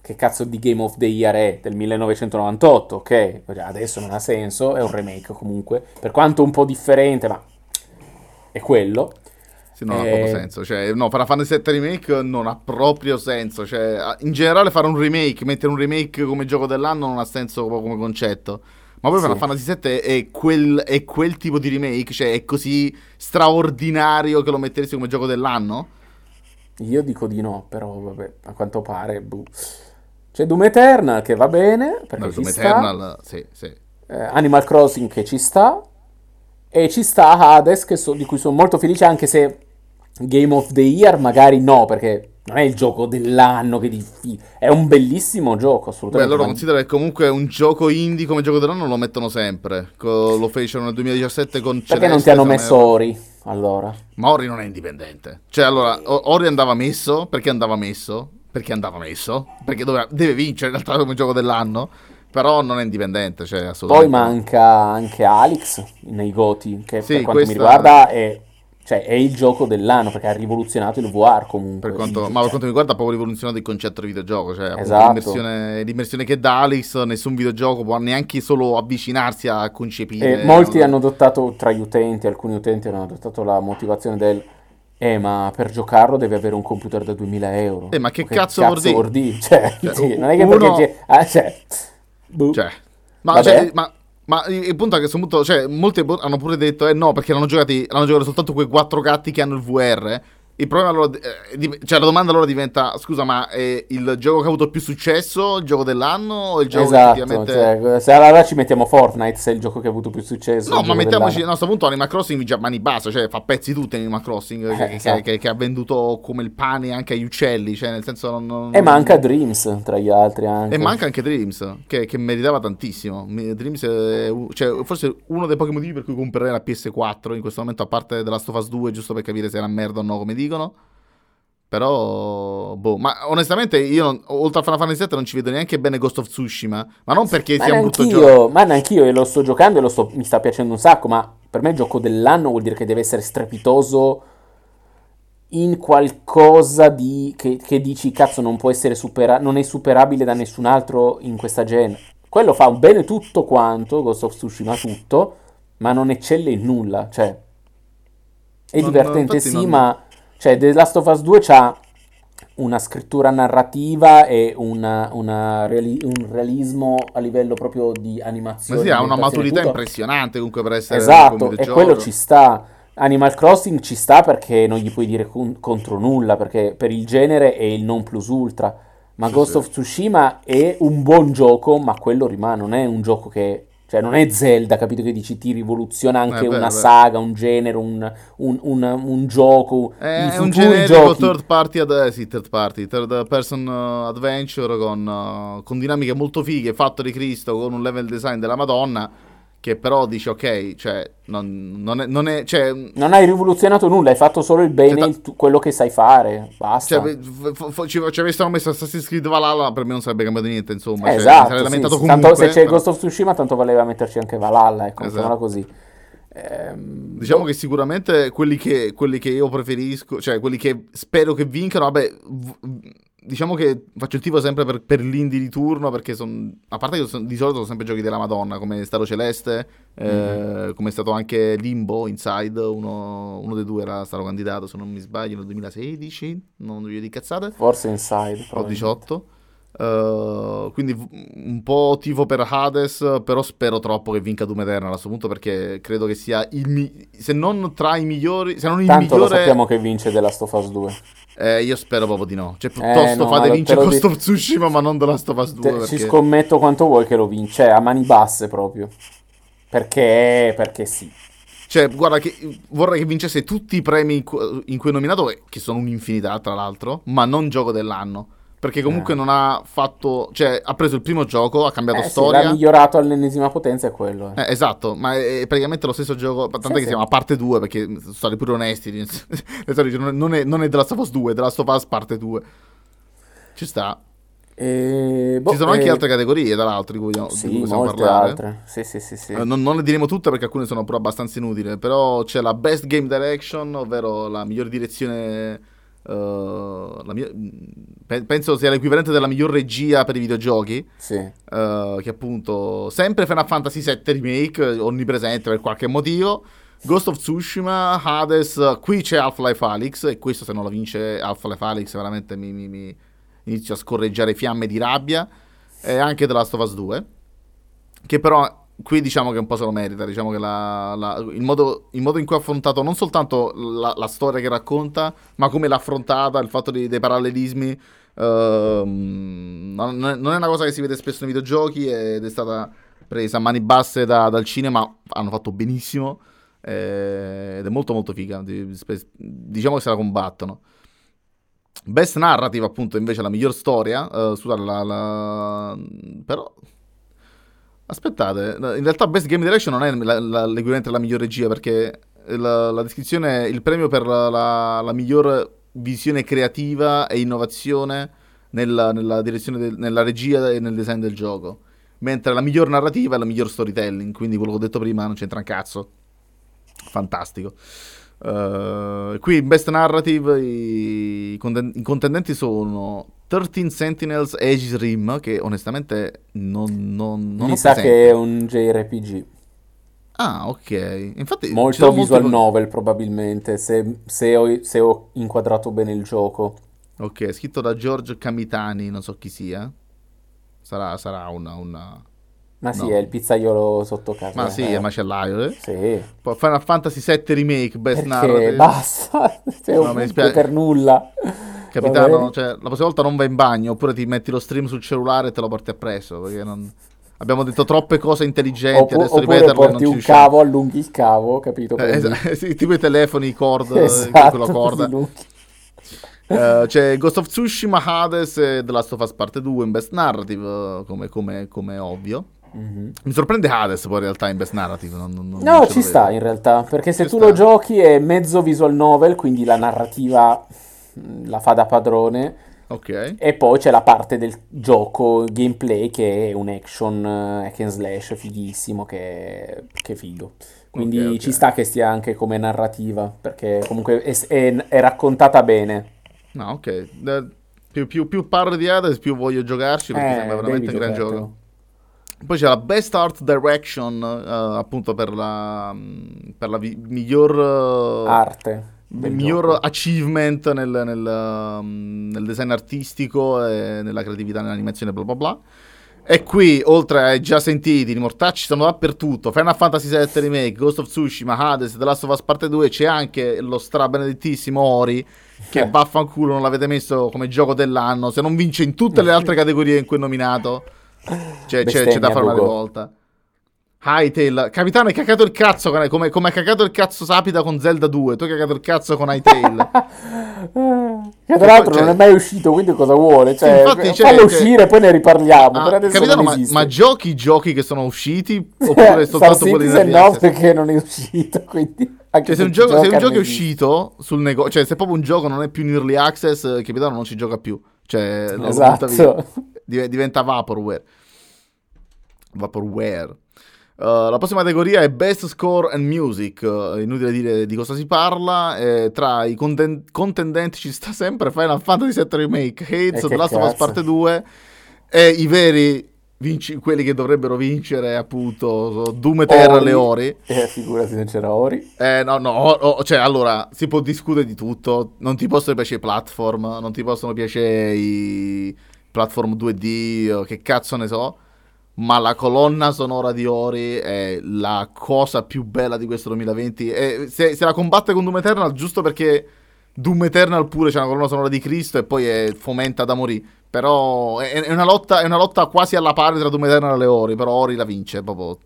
che cazzo di Game of the Year è del 1998, ok? Adesso non ha senso, è un remake comunque, per quanto un po' differente, ma è quello. Sì, non e... ha proprio eh, senso. Cioè, no, Final Fantasy VII Remake non ha proprio senso. Cioè, in generale fare un remake, mettere un remake come gioco dell'anno non ha senso come concetto. Ma poi sì. Final Fantasy VII è quel, è quel tipo di remake, cioè è così straordinario che lo metteresti come gioco dell'anno? Io dico di no, però vabbè, a quanto pare, buh. C'è Doom Eternal che va bene, perché no, Doom Eternal, sì, sì. Eh, Animal Crossing che ci sta, e ci sta Hades, so, di cui sono molto felice, anche se Game of the Year magari no, perché non è il gioco dell'anno che diffi- è un bellissimo gioco assolutamente. Beh, allora considera che comunque un gioco indie come gioco dell'anno lo mettono sempre, Co- lo fecero nel 2017 con Perché Celeste, non ti hanno messo Ori allora? Ma Ori non è indipendente. Cioè allora, Ori andava messo, perché andava messo? Perché andava messo, perché doveva, deve vincere in realtà come gioco dell'anno, però non è indipendente. Cioè, Poi manca anche Alex nei Goti, che sì, per quanto mi riguarda è, cioè, è, il gioco dell'anno, perché ha rivoluzionato il VR comunque. Per quanto, ma per quanto mi riguarda ha proprio rivoluzionato il concetto di videogioco, cioè esatto. l'immersione, l'immersione, che dà Alex, nessun videogioco può neanche solo avvicinarsi a concepire. E molti no? hanno adottato, tra gli utenti, alcuni utenti hanno adottato la motivazione del eh, ma per giocarlo devi avere un computer da 2000 euro. Eh, ma che, che cazzo, cazzo vuol dire? Cioè, cioè sì, non è che uno... perché... Ah, cioè... Boh. cioè... Ma, cioè, ma, ma, il punto è che a questo punto, cioè, molti hanno pure detto, eh no, perché hanno giocati, hanno giocato soltanto quei quattro gatti che hanno il VR. Il problema allora, eh, cioè la domanda allora diventa, scusa, ma è il gioco che ha avuto più successo, il gioco dell'anno o il gioco esatto, che effettivamente... Cioè, se allora ci mettiamo Fortnite, se è il gioco che ha avuto più successo. No, ma mettiamoci, a questo punto Animal Crossing già mani bassa, cioè fa pezzi tutti Animal Crossing, eh, che, esatto. che, che, ha venduto come il pane anche agli uccelli, cioè nel senso... Non, non... E manca Dreams, tra gli altri anche. E manca anche Dreams, che, che meritava tantissimo. Dreams è cioè, forse uno dei pochi motivi per cui comprerei la PS4 in questo momento, a parte of Us 2, giusto per capire se era merda o no, come dicono. Però, boh, ma onestamente io non, oltre a Final Fantasy VII non ci vedo neanche bene Ghost of Tsushima, ma non perché ma sia un brutto gioco. Ma neanch'io, e lo sto giocando e lo sto, mi sta piacendo un sacco, ma per me il gioco dell'anno vuol dire che deve essere strepitoso in qualcosa di, che, che dici, cazzo, non può essere superato, non è superabile da nessun altro in questa gen. Quello fa bene tutto quanto, Ghost of Tsushima tutto, ma non eccelle in nulla, cioè... È non, divertente sì, non... ma cioè, The Last of Us 2 ha una scrittura narrativa e una, una reali- un realismo a livello propro di animazione. Ma sì, ha una maturità impressionante comunque per essere Esatto, e quello ci sta. Animal Crossing ci sta perché non gli puoi dire con- contro nulla, perché per il genere è il non plus ultra. Ma sì, Ghost sì. of Tsushima è un buon gioco, ma quello rimane, non è un gioco che... Cioè, non è Zelda, capito che dici ti rivoluziona anche eh, beh, una beh. saga, un genere, un, un, un, un gioco. È, è un generico giochi... third party, ad, eh, sì, third party, third person uh, adventure con, uh, con dinamiche molto fighe, fatto di Cristo, con un level design della Madonna che però dici ok, cioè non, non, è, non, è, cioè, non hai rivoluzionato nulla, hai fatto solo il bene, cioè, il, quello che sai fare, basta. Cioè, f- f- ci, ci avessero messo Assassin's Creed Valhalla, per me non sarebbe cambiato niente, insomma. Eh, esatto, lamentato sì, comunque, tanto se c'è però... Ghost of Tsushima, tanto valeva metterci anche Valhalla, ecco, esatto. così. Ehm, diciamo boh. che sicuramente quelli che, quelli che io preferisco, cioè quelli che spero che vincano, vabbè... V- diciamo che faccio il tifo sempre per, per l'indie di turno perché sono a parte che son, di solito sono sempre giochi della Madonna come Stato Celeste mm-hmm. eh, come è stato anche Limbo Inside uno, uno, dei due era stato candidato se non mi sbaglio nel 2016 non voglio di cazzate forse Inside o 18 Uh, quindi un po' tifo per Hades, però spero troppo che vinca Doom Eternal a questo punto perché credo che sia il mi- se non tra i migliori, se non il Tanto migliore... lo sappiamo che vince The Last of Us 2. Eh, io spero proprio di no. Cioè, piuttosto eh, no, fate vincere Ghost di... Tsushima, ma non The Last of Us 2. Te, perché... Ci scommetto quanto vuoi che lo vince, cioè, a mani basse proprio. Perché? Perché sì. Cioè, guarda, che vorrei che vincesse tutti i premi in cui è nominato, che sono un'infinità, tra l'altro, ma non gioco dell'anno. Perché comunque eh. non ha fatto. Cioè, ha preso il primo gioco, ha cambiato eh, storia. Sì, l'ha migliorato all'ennesima potenza, è quello. Eh. Eh, esatto, ma è praticamente lo stesso gioco. Tant'è sì, che sì. si chiama parte 2, perché sono stati pure onesti. non, è, non è The Last of Us 2, è The Last of Us parte 2. Ci sta. E, boh, Ci sono anche altre categorie, tra l'altro, di cui, sì, di cui possiamo parlare. Altre. Sì, sì, sì, sì. Eh, non, non, le diremo tutte perché alcune sono pure abbastanza inutili. Però c'è la Best Game Direction, ovvero la miglior direzione Uh, mia, penso sia l'equivalente della miglior regia per i videogiochi. Sì. Uh, che appunto sempre Final Fantasy VII Remake, onnipresente per qualche motivo. Ghost of Tsushima, Hades, qui c'è Half-Life Alyx e questo se non lo vince Half-Life Alyx veramente mi, mi, mi inizio a scorreggiare fiamme di rabbia. E anche The Last of Us 2, che però qui diciamo che un po' se lo merita, diciamo che la, la, il, modo, il, modo, in cui ha affrontato non soltanto la, la, storia che racconta, ma come l'ha affrontata, il fatto di, dei parallelismi, uh, non, è una cosa che si vede spesso nei videogiochi ed è stata presa a mani basse da, dal cinema, hanno fatto benissimo eh, ed è molto molto figa, diciamo che se la combattono. Best Narrative appunto invece la miglior storia, uh, scusate, però Aspettate, in realtà Best Game Direction non è l'equivalente della miglior regia perché la, la descrizione, il premio per la, miglior visione creativa e innovazione nella, nella direzione, de, nella regia e nel design del gioco, mentre la miglior narrativa è la miglior storytelling, quindi quello che ho detto prima non c'entra un cazzo. Fantastico. Uh, qui in Best Narrative i contendenti sono 13 Sentinels Aegis Rim, che onestamente non, non, non Mi sa presente. che è un JRPG. Ah, ok. Infatti, Molto visual molti... novel probabilmente, se, se, ho, se, ho, inquadrato bene il gioco. Ok, scritto da George Kamitani, non so chi sia. Sarà, sarà una, una ma sì, no. è il pizzaiolo sotto casa. Ma sì, eh. è macellaio, eh? Sì. Poi Final Fantasy VII Remake, Best Perché? Narrative. Basta, sei no, un per nulla. Capitano, cioè, la prossima volta non vai in bagno, oppure ti metti lo stream sul cellulare e te lo porti appresso, perché non... Abbiamo detto troppe cose intelligenti, Oppu- adesso ripeterle porti un cavo, allunghi il cavo, capito? Eh, sì, tipo i telefoni cord, esatto, quella corda. Uh, c'è Ghost of Tsushima, Hades e The Last of Us Parte 2 in Best Narrative, come, come, come ovvio. Mm-hmm. Mi sorprende Hades poi in realtà in Best Narrative. Non, non, no, non ci sta in realtà, perché se ci tu sta. lo giochi è mezzo visual novel, quindi la narrativa la fa da padrone. Ok. E poi c'è la parte del gioco gameplay che è un action uh, hack and slash fighissimo che, che è figo. Quindi okay, okay. ci sta che stia anche come narrativa, perché comunque è, è, è raccontata bene. No, ok. Più, più, più, parlo di Hades, più voglio giocarci perché eh, sembra veramente un gran gioco. Poi c'è la Best Art Direction, uh, appunto per la, per la vi- miglior uh, arte. Miglior gioco. achievement nel, nel, um, nel, design artistico e nella creatività nell'animazione, bla bla bla. E qui, oltre ai già sentiti, i mortacci sono dappertutto. Final Fantasy VII Remake, Ghost of Tsushima, Hades, The Last of Us Parte 2. C'è anche lo strabenedettissimo Ori, che eh. vaffanculo non l'avete messo come gioco dell'anno. Se non vince in tutte le altre categorie in cui è nominato... C'è, c'è, c'è da fare una rivolta. Hytale. Capitano, hai cagato il cazzo come, come, come hai cagato il cazzo Sapida con Zelda 2. Tu hai cagato il cazzo con Hytale. che tra l'altro cioè... non è mai uscito, quindi cosa vuole? Cioè, infatti, cioè, fallo cioè... uscire, poi ne riparliamo. Ah, capitano, ma, ma, giochi i giochi che sono usciti? Oppure soltanto quelli del no, perché non è uscito, quindi... Cioè, se un gioco, se un gioco è uscito sul negozio, cioè se proprio un gioco non è più in early access, Capitano non ci gioca più. Cioè, esatto. diventa Vaporware. Vaporware. Uh, la prossima categoria è Best Score and Music, uh, inutile dire di cosa si parla, eh, tra i conten- contendenti ci sta sempre Final Fantasy VII Remake, Hades, The Last of Us Parte 2 e i veri vinci- quelli che dovrebbero vincere appunto Doom Eternal e Ori. Eh, figurati se c'era Ori. Eh, no, no, o- o- cioè allora si può discutere di tutto, non ti possono piacere i platform, non ti possono piacere i platform 2D, che cazzo ne so ma la colonna sonora di Ori è la cosa più bella di questo 2020. E se, se, la combatte con Doom Eternal, giusto perché Doom Eternal pure c'è una colonna sonora di Cristo e poi è, fomenta da morire. Però è, è, una lotta, è, una lotta, quasi alla pari tra Doom Eternal e Ori, però Ori la vince proprio.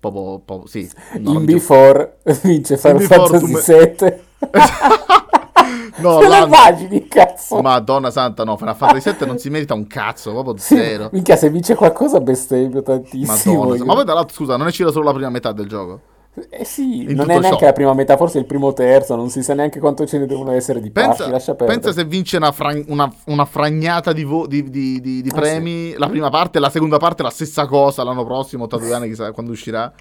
Proprio, proprio sì. No, In Before vince Final Fantasy VII. No, Se lo immagini, cazzo. Madonna santa, no, Final Fantasy 7 non si merita un cazzo, proprio sì, zero. Minchia, se vince qualcosa bestemmio tantissimo. Madonna, ma poi tra l'altro, scusa, non è uscita solo la prima metà del gioco? Eh sì, In non è neanche la prima metà, forse il primo terzo, non si sa neanche quanto ce ne devono essere di pensa, perdere. Pensa se vince una, fra- una, una fragnata di, vo- di, di, di ah, premi, sì. la prima parte e la seconda parte la stessa cosa l'anno prossimo, tra due anni, chissà quando uscirà.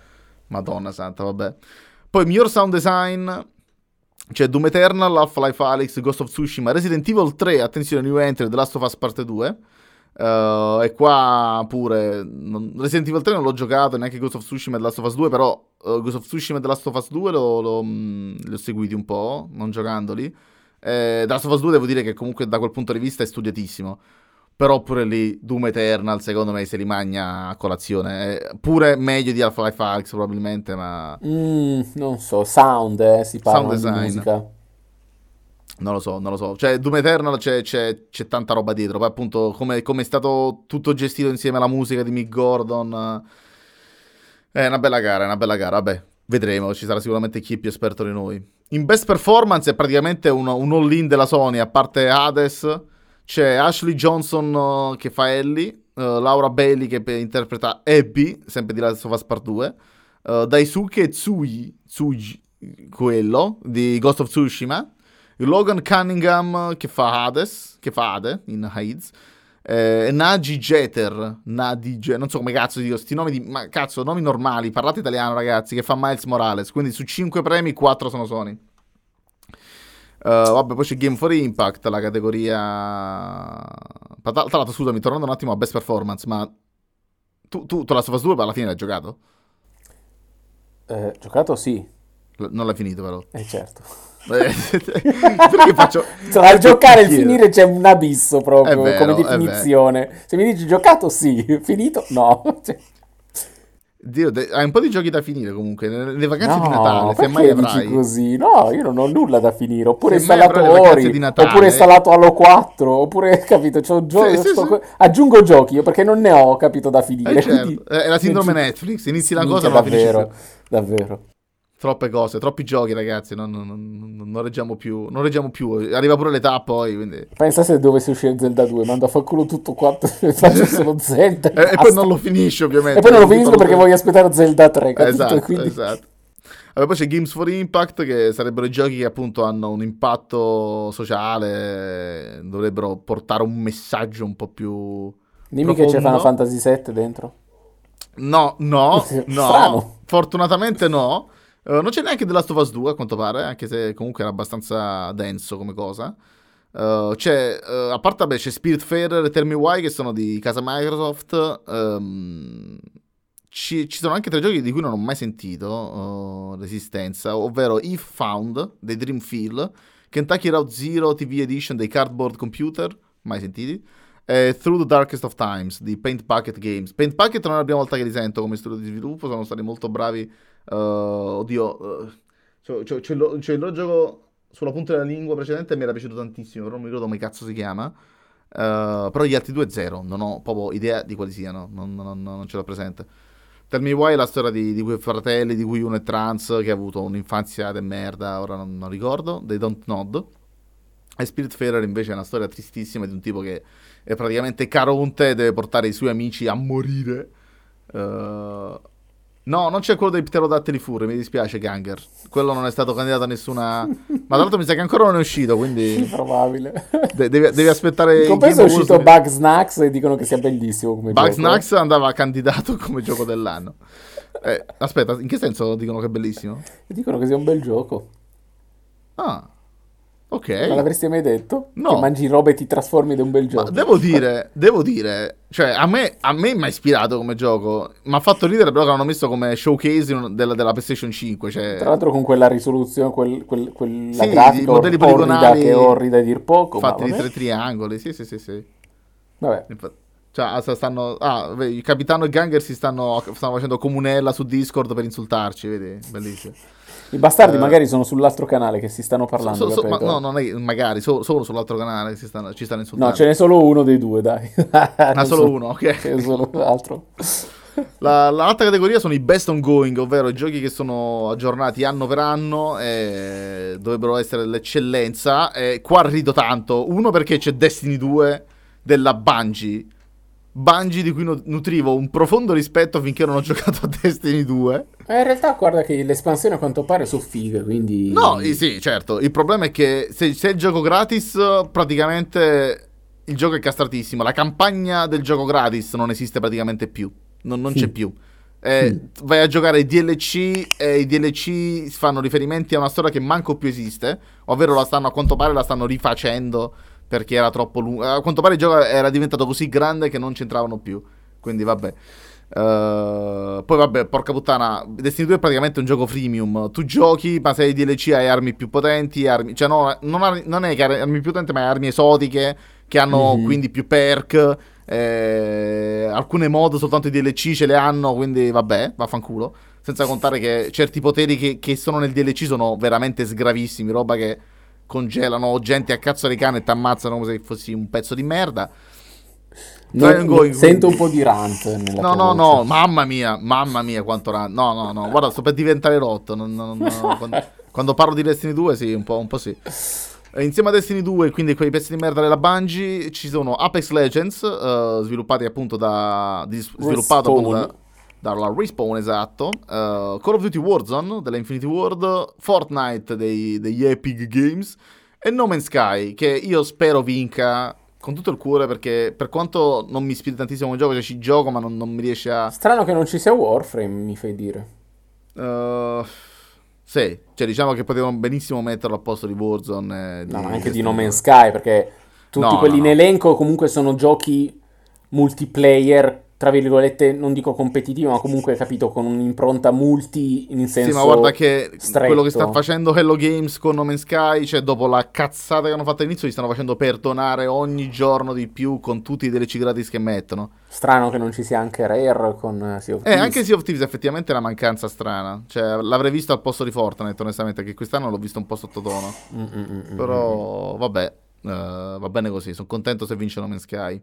Madonna santa, vabbè. Poi miglior sound design, c'è Doom Eternal, Half-Life Alyx, Ghost of Tsushima, Resident Evil 3, attenzione, New Entry, The Last of Us Parte 2. Uh, e qua pure non, Resident Evil 3 non l'ho giocato, neanche Ghost of Tsushima e The Last of Us 2, però uh, Ghost of Tsushima e The Last of Us 2 lo, mh, li ho seguiti un po', non giocandoli. Eh, The Last of Us 2 devo dire che comunque da quel punto di vista è studiatissimo. Però pure lì Doom Eternal secondo me se li magna a colazione. È pure meglio di Half-Life Alyx probabilmente, ma... Mm, non so, sound, eh, si parla di musica. Non lo so, non lo so. Cioè, Doom Eternal c'è, c'è, c'è tanta roba dietro. Poi appunto come, come, è stato tutto gestito insieme alla musica di Mick Gordon. È una bella gara, è una bella gara. Vabbè, vedremo. Ci sarà sicuramente chi è più esperto di noi. In best performance è praticamente un, un all-in della Sony, a parte Hades c'è Ashley Johnson uh, che fa Ellie, uh, Laura Bailey che interpreta Abby, sempre di Last of Us Part 2, uh, Daisuke Tsui, Tsuji, quello, di Ghost of Tsushima, Logan Cunningham che fa Hades, che fa Hade in Hades, eh, Nagi Jeter, Nadi Jeter, non so come cazzo dico, questi nomi di, ma cazzo, nomi normali, parlate italiano ragazzi, che fa Miles Morales, quindi su 5 premi 4 sono Sony. Uh, vabbè, poi c'è Game for Impact, la categoria... Tra, l'altro, scusami, tornando un attimo a Best Performance, ma tu, tu, tu la Us 2 alla fine l'hai giocato? Eh, giocato sì. L- non l'hai finito però. Eh certo. perché faccio... Tra il giocare e il finire c'è un abisso proprio vero, come definizione. Se mi dici giocato sì, finito no. Cioè... Dio, de- hai un po' di giochi da finire comunque. Le vacanze no, di Natale, se mai avrai. così? No, io non ho nulla da finire. Oppure installato Ori, oppure installato Halo 4, oppure capito, c'ho gio- sì, sì, sì. aggiungo giochi io perché non ne ho capito da finire. Eh, certo. quindi... È la sindrome Netflix, inizi la cosa ma davvero, davvero troppe cose, troppi giochi, ragazzi. Non, non, non, non, reggiamo più. Non reggiamo più. Arriva pure l'età poi. Quindi... Pensa se dovesse uscire Zelda 2, mando a far culo tutto quanto e faccio solo Zelda. e, e, poi non lo finisci, ovviamente. E poi non lo finisco perché voglio aspettare Zelda 3. Capito? Esatto, quindi... esatto. Allora, poi c'è Games for Impact, che sarebbero i giochi che appunto hanno un impatto sociale, dovrebbero portare un messaggio un po' più. Dimmi profondo. che c'è Final Fantasy 7 dentro. No, no, no. Fortunatamente no. Uh, non c'è neanche The Last of Us 2 a quanto pare, anche se comunque era abbastanza denso come cosa. Uh, c'è, uh, a parte, vabbè, c'è Spiritfarer e Tell Me Why che sono di casa Microsoft. Um, ci, ci, sono anche tre giochi di cui non ho mai sentito l'esistenza, ovvero If Found dei Dream Kentucky Route Zero TV Edition dei Cardboard Computer, mai sentiti, e Through the Darkest of Times di Paint Bucket Games. Paint Bucket non è la prima volta che li sento come studio di sviluppo, sono stati molto bravi Uh, oddio, uh, c'è, c'è, c'è, lo, c'è il loro gioco sulla punta della lingua precedente mi era piaciuto tantissimo, però non mi ricordo come cazzo si chiama. Uh, però gli altri due zero, non ho proprio idea di quali siano, non, non, non ce l'ho presente. Tell Me Why è la storia di, di quei fratelli, di cui uno è trans, che ha avuto un'infanzia de merda, ora non, non ricordo, dei Don't Nod. E Spiritfarer invece è una storia tristissima di un tipo che è praticamente Caronte e deve portare i suoi amici a morire. Uh, No, non c'è quello dei pterodattili furri, mi dispiace Ganger. Quello non è stato candidato a nessuna... Ma tra l'altro mi sa che ancora non è uscito, quindi... Probabile. De- devi, devi, aspettare... Compenso è uscito Bug Snacks e dicono che sia bellissimo come Bug gioco. Snacks andava candidato come gioco dell'anno. Eh, aspetta, in che senso dicono che è bellissimo? Dicono che sia un bel gioco. Ah, Ok. Non l'avresti mai detto? No. Che mangi roba e ti trasformi da un bel gioco. Ma devo dire, devo dire, cioè a me, a me mi ha ispirato come gioco. Mi ha fatto ridere però che l'hanno messo come showcase della, della PlayStation 5. Cioè... Tra l'altro con quella risoluzione, quel, quel, quella sì, grafica modelli or- poligonali che è orrida a dir poco. Fatti di tre triangoli, sì sì sì sì. Vabbè. Cioè, stanno, ah, il capitano e Ganger si stanno, stanno facendo comunella su Discord per insultarci, vedi? Bellissimo. I bastardi uh, magari sono sull'altro canale che si stanno parlando. So, so, ma, no, non è, magari, so, solo sull'altro canale che si stanno, ci stanno insultando. No, ce n'è solo uno dei due, dai. ah, solo so, uno, ok. C'è solo l'altro. La, l'altra categoria sono i best ongoing, ovvero i giochi che sono aggiornati anno per anno e dovrebbero essere l'eccellenza. E qua rido tanto. Uno perché c'è Destiny 2 della Bungie Bungie di cui nutrivo un profondo rispetto finché non ho giocato a Destiny 2. Eh, in realtà guarda che l'espansione a quanto pare sono fighe, quindi... No, sì, certo. Il problema è che se, se il gioco gratis, praticamente il gioco è castratissimo. La campagna del gioco gratis non esiste praticamente più. Non, non c'è più. Eh, mm. Vai a giocare i DLC e i DLC fanno riferimenti a una storia che manco più esiste, ovvero la stanno a quanto pare la stanno rifacendo perché era troppo lungo. A quanto pare il gioco era diventato così grande che non c'entravano più. Quindi vabbè. Uh, poi vabbè, porca puttana, Destiny 2 è praticamente un gioco freemium. Tu giochi, ma se hai DLC hai armi più potenti, armi, cioè no, non, armi, non è che hai armi più potenti, ma hai armi esotiche che hanno mm-hmm. quindi più perk. Eh, alcune mod soltanto i DLC ce le hanno, quindi vabbè, vaffanculo. Senza contare che certi poteri che, che sono nel DLC sono veramente sgravissimi, roba che congelano gente a cazzo di cane e ti ammazzano come se fossi un pezzo di merda. No, going, sento un po' di rant nella No, no, no, mamma mia, mamma mia quanto rant. No, no, no, guarda, sto per diventare rotto. No, no, no, quando, quando, parlo di Destiny 2, sì, un po', un po' sì. E insieme a Destiny 2, quindi quei pezzi di merda della Bungie, ci sono Apex Legends, uh, sviluppati appunto da... Sviluppato appunto da dalla Respawn, esatto, uh, Call of Duty Warzone della Infinity World, Fortnite dei, degli Epic Games e No Man's Sky, che io spero vinca con tutto il cuore perché per quanto non mi ispiri tantissimo come gioco, cioè ci gioco ma non, non, mi riesce a... Strano che non ci sia Warframe, mi fai dire. Uh, sì, cioè diciamo che potevano benissimo metterlo al posto di Warzone. Di, no, ma anche di No Man's Sky perché tutti no, quelli no, no. in elenco comunque sono giochi multiplayer tra virgolette, non dico competitivo, ma comunque capito con un'impronta multi in senso Sì, ma guarda che stretto. quello che sta facendo Hello Games con No Man's Sky, cioè dopo la cazzata che hanno fatto all'inizio, li stanno facendo perdonare ogni giorno di più con tutti i DLC gratis che mettono. Strano che non ci sia anche Rare con Sea of Thieves. Eh, anche Sea of Thieves effettivamente è una mancanza strana. Cioè, l'avrei visto al posto di Fortnite, onestamente, che quest'anno l'ho visto un po' sottotono. Mm-mm-mm. Però, vabbè, uh, va bene così. Sono contento se vince No Man's Sky.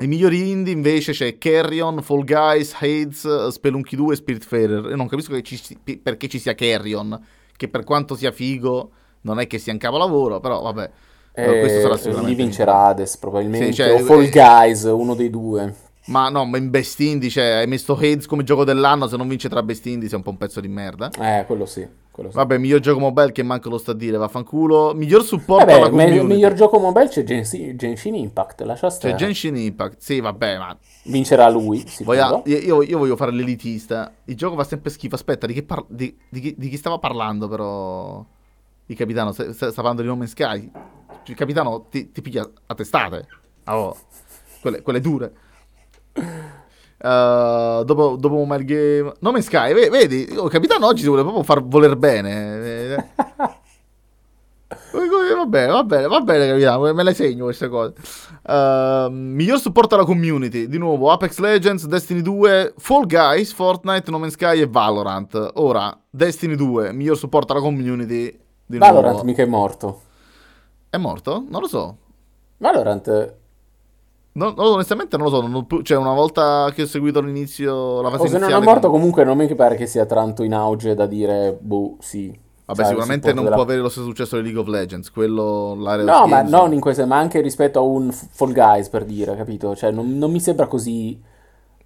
I migliori indie invece c'è Carrion, Fall Guys, Hades, Spelunky 2 e Spiritfarer. Io non capisco ci, perché ci sia Carrion, che per quanto sia figo non è che sia un capolavoro, però vabbè. Eh, questo sarà sicuramente. Lì vincerà Hades probabilmente, sì, cioè, o Fall eh, Guys, uno dei due. Ma no, ma in Best Indie, cioè, hai messo Hades come gioco dell'anno, se non vince tra Best Indie sei un po' un pezzo di merda. Eh, quello sì. Quello sì. Vabbè, miglior gioco mobile che manco lo sta a dire, vaffanculo. Miglior supporto vabbè, alla community. Me- miglior gioco mobile c'è Genshin, Genshin Impact, lascia stare. C'è Genshin Impact, sì, vabbè, ma... Vincerà lui, Voglio, io, io, voglio fare l'elitista. Il gioco fa sempre schifo. Aspetta, di chi, par- di, di, chi, di chi, stava parlando però il capitano? Sta, sta parlando di Nome Sky. Il capitano ti, ti piglia a testate. Oh, quelle, quelle dure. Uh, dopo, dopo Mobile Game Nome Sky, vedi, oh, Capitano oggi si vuole proprio far voler bene. va bene, va bene, va bene, Capitano, me le segno queste cose. Uh, miglior supporto alla community, di nuovo Apex Legends, Destiny 2, Fall Guys, Fortnite, No Man's Sky e Valorant. Ora, Destiny 2, miglior supporto alla community. Di Valorant nuovo. mica è morto. È morto? Non lo so. Valorant No, no, onestamente non lo so, non, cioè una volta che ho seguito l'inizio, la fase o se non è morto comunque non mi pare che sia tanto in auge da dire, boh, sì. Vabbè, sicuramente non della... può avere lo stesso successo di League of Legends, quello l'area No, ma non in questo, ma anche rispetto a un Fall Guys, per dire, capito? Cioè, non, non mi sembra così...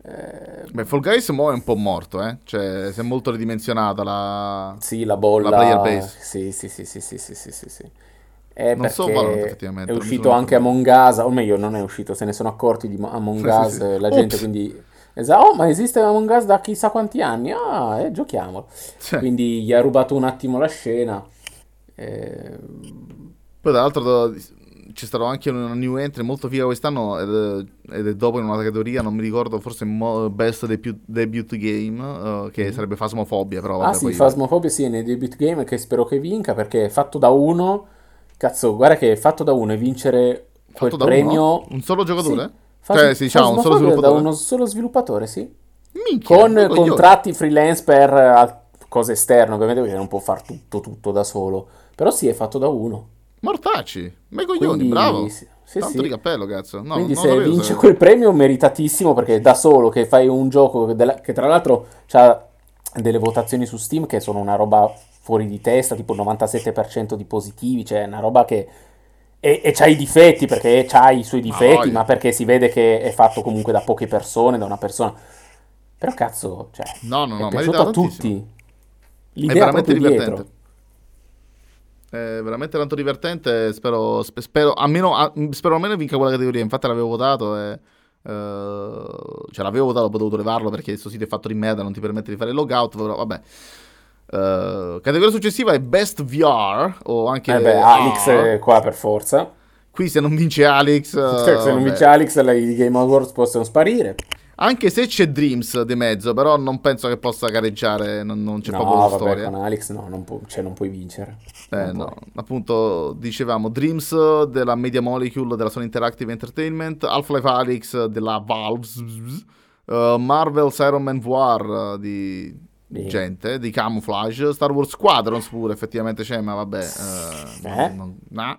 Eh... Beh, Fall Guys mo è un po' morto, eh? Cioè, si è molto ridimensionata la... Sì, la bolla... La player base. Sì, sì, sì, sì, sì, sì, sì, sì. sì. È non so valore, effettivamente. È uscito anche Among Us, o meglio, non è uscito, se ne sono accorti di Among Us sì, sì. la gente, Ops. quindi... Esatto, oh, ma esiste Among Us da chissà quanti anni? Ah, eh, giochiamolo. Sì. Quindi gli ha rubato un attimo la scena. Eh... Poi, tra l'altro, c'è stato anche una new entry molto figa quest'anno ed, ed, è dopo in una categoria, non mi ricordo, forse Best Debut, debut Game, uh, che mm. sarebbe Phasmophobia. Però, ah sì, Phasmophobia sì, nei debut game che spero che vinca perché è fatto da uno Cazzo, guarda che è fatto da uno e vincere quel fatto premio... Un solo giocatore? Sì. Cioè, sì, diciamo, un solo sviluppatore? Da uno solo sviluppatore, sì. Minchia, Con contratti freelance per cose esterne, ovviamente perché non può fare tutto, tutto da solo. Però sì, è fatto da uno. Mortacci, ma coglioni, Quindi, bravo. Sì, Tanto sì. di cappello, cazzo. No, Quindi se vince se... quel premio meritatissimo perché da solo che fai un gioco della... che tra l'altro ha delle votazioni su Steam che sono una roba fuori di testa, tipo il 97% di positivi, cioè una roba che... E, e c'ha i difetti, perché c'ha i suoi difetti, oh, ma perché si vede che è fatto comunque da poche persone, da una persona... Però cazzo, cioè, no, no, no, è piaciuto a tutti. L'idea è veramente divertente. Dietro. È veramente tanto divertente. Spero, spero, almeno, spero almeno vinca quella categoria. Infatti, l'avevo votato e. Uh, cioè, l'avevo votato, ho potuto levarlo perché questo sito è fatto di merda, non ti permette di fare il logout. Però, vabbè. Uh, categoria successiva è Best VR o anche eh beh, Alex è qua per forza. Qui se non vince Alex, uh, se non vince Alex, i Game Awards possono sparire. Anche se c'è Dreams di mezzo, però non penso che possa gareggiare, non, non c'è no, proprio vabbè, storia. con Alex no, non, pu- cioè non puoi vincere. Eh, no. appunto dicevamo Dreams della Media Molecule della Sony Interactive Entertainment, Half-Life Alex della Valve, uh, Marvel's Iron Man VR di Beh. gente di camouflage. Star Wars Squadrons pure effettivamente c'è, ma vabbè. Uh, eh? non, nah.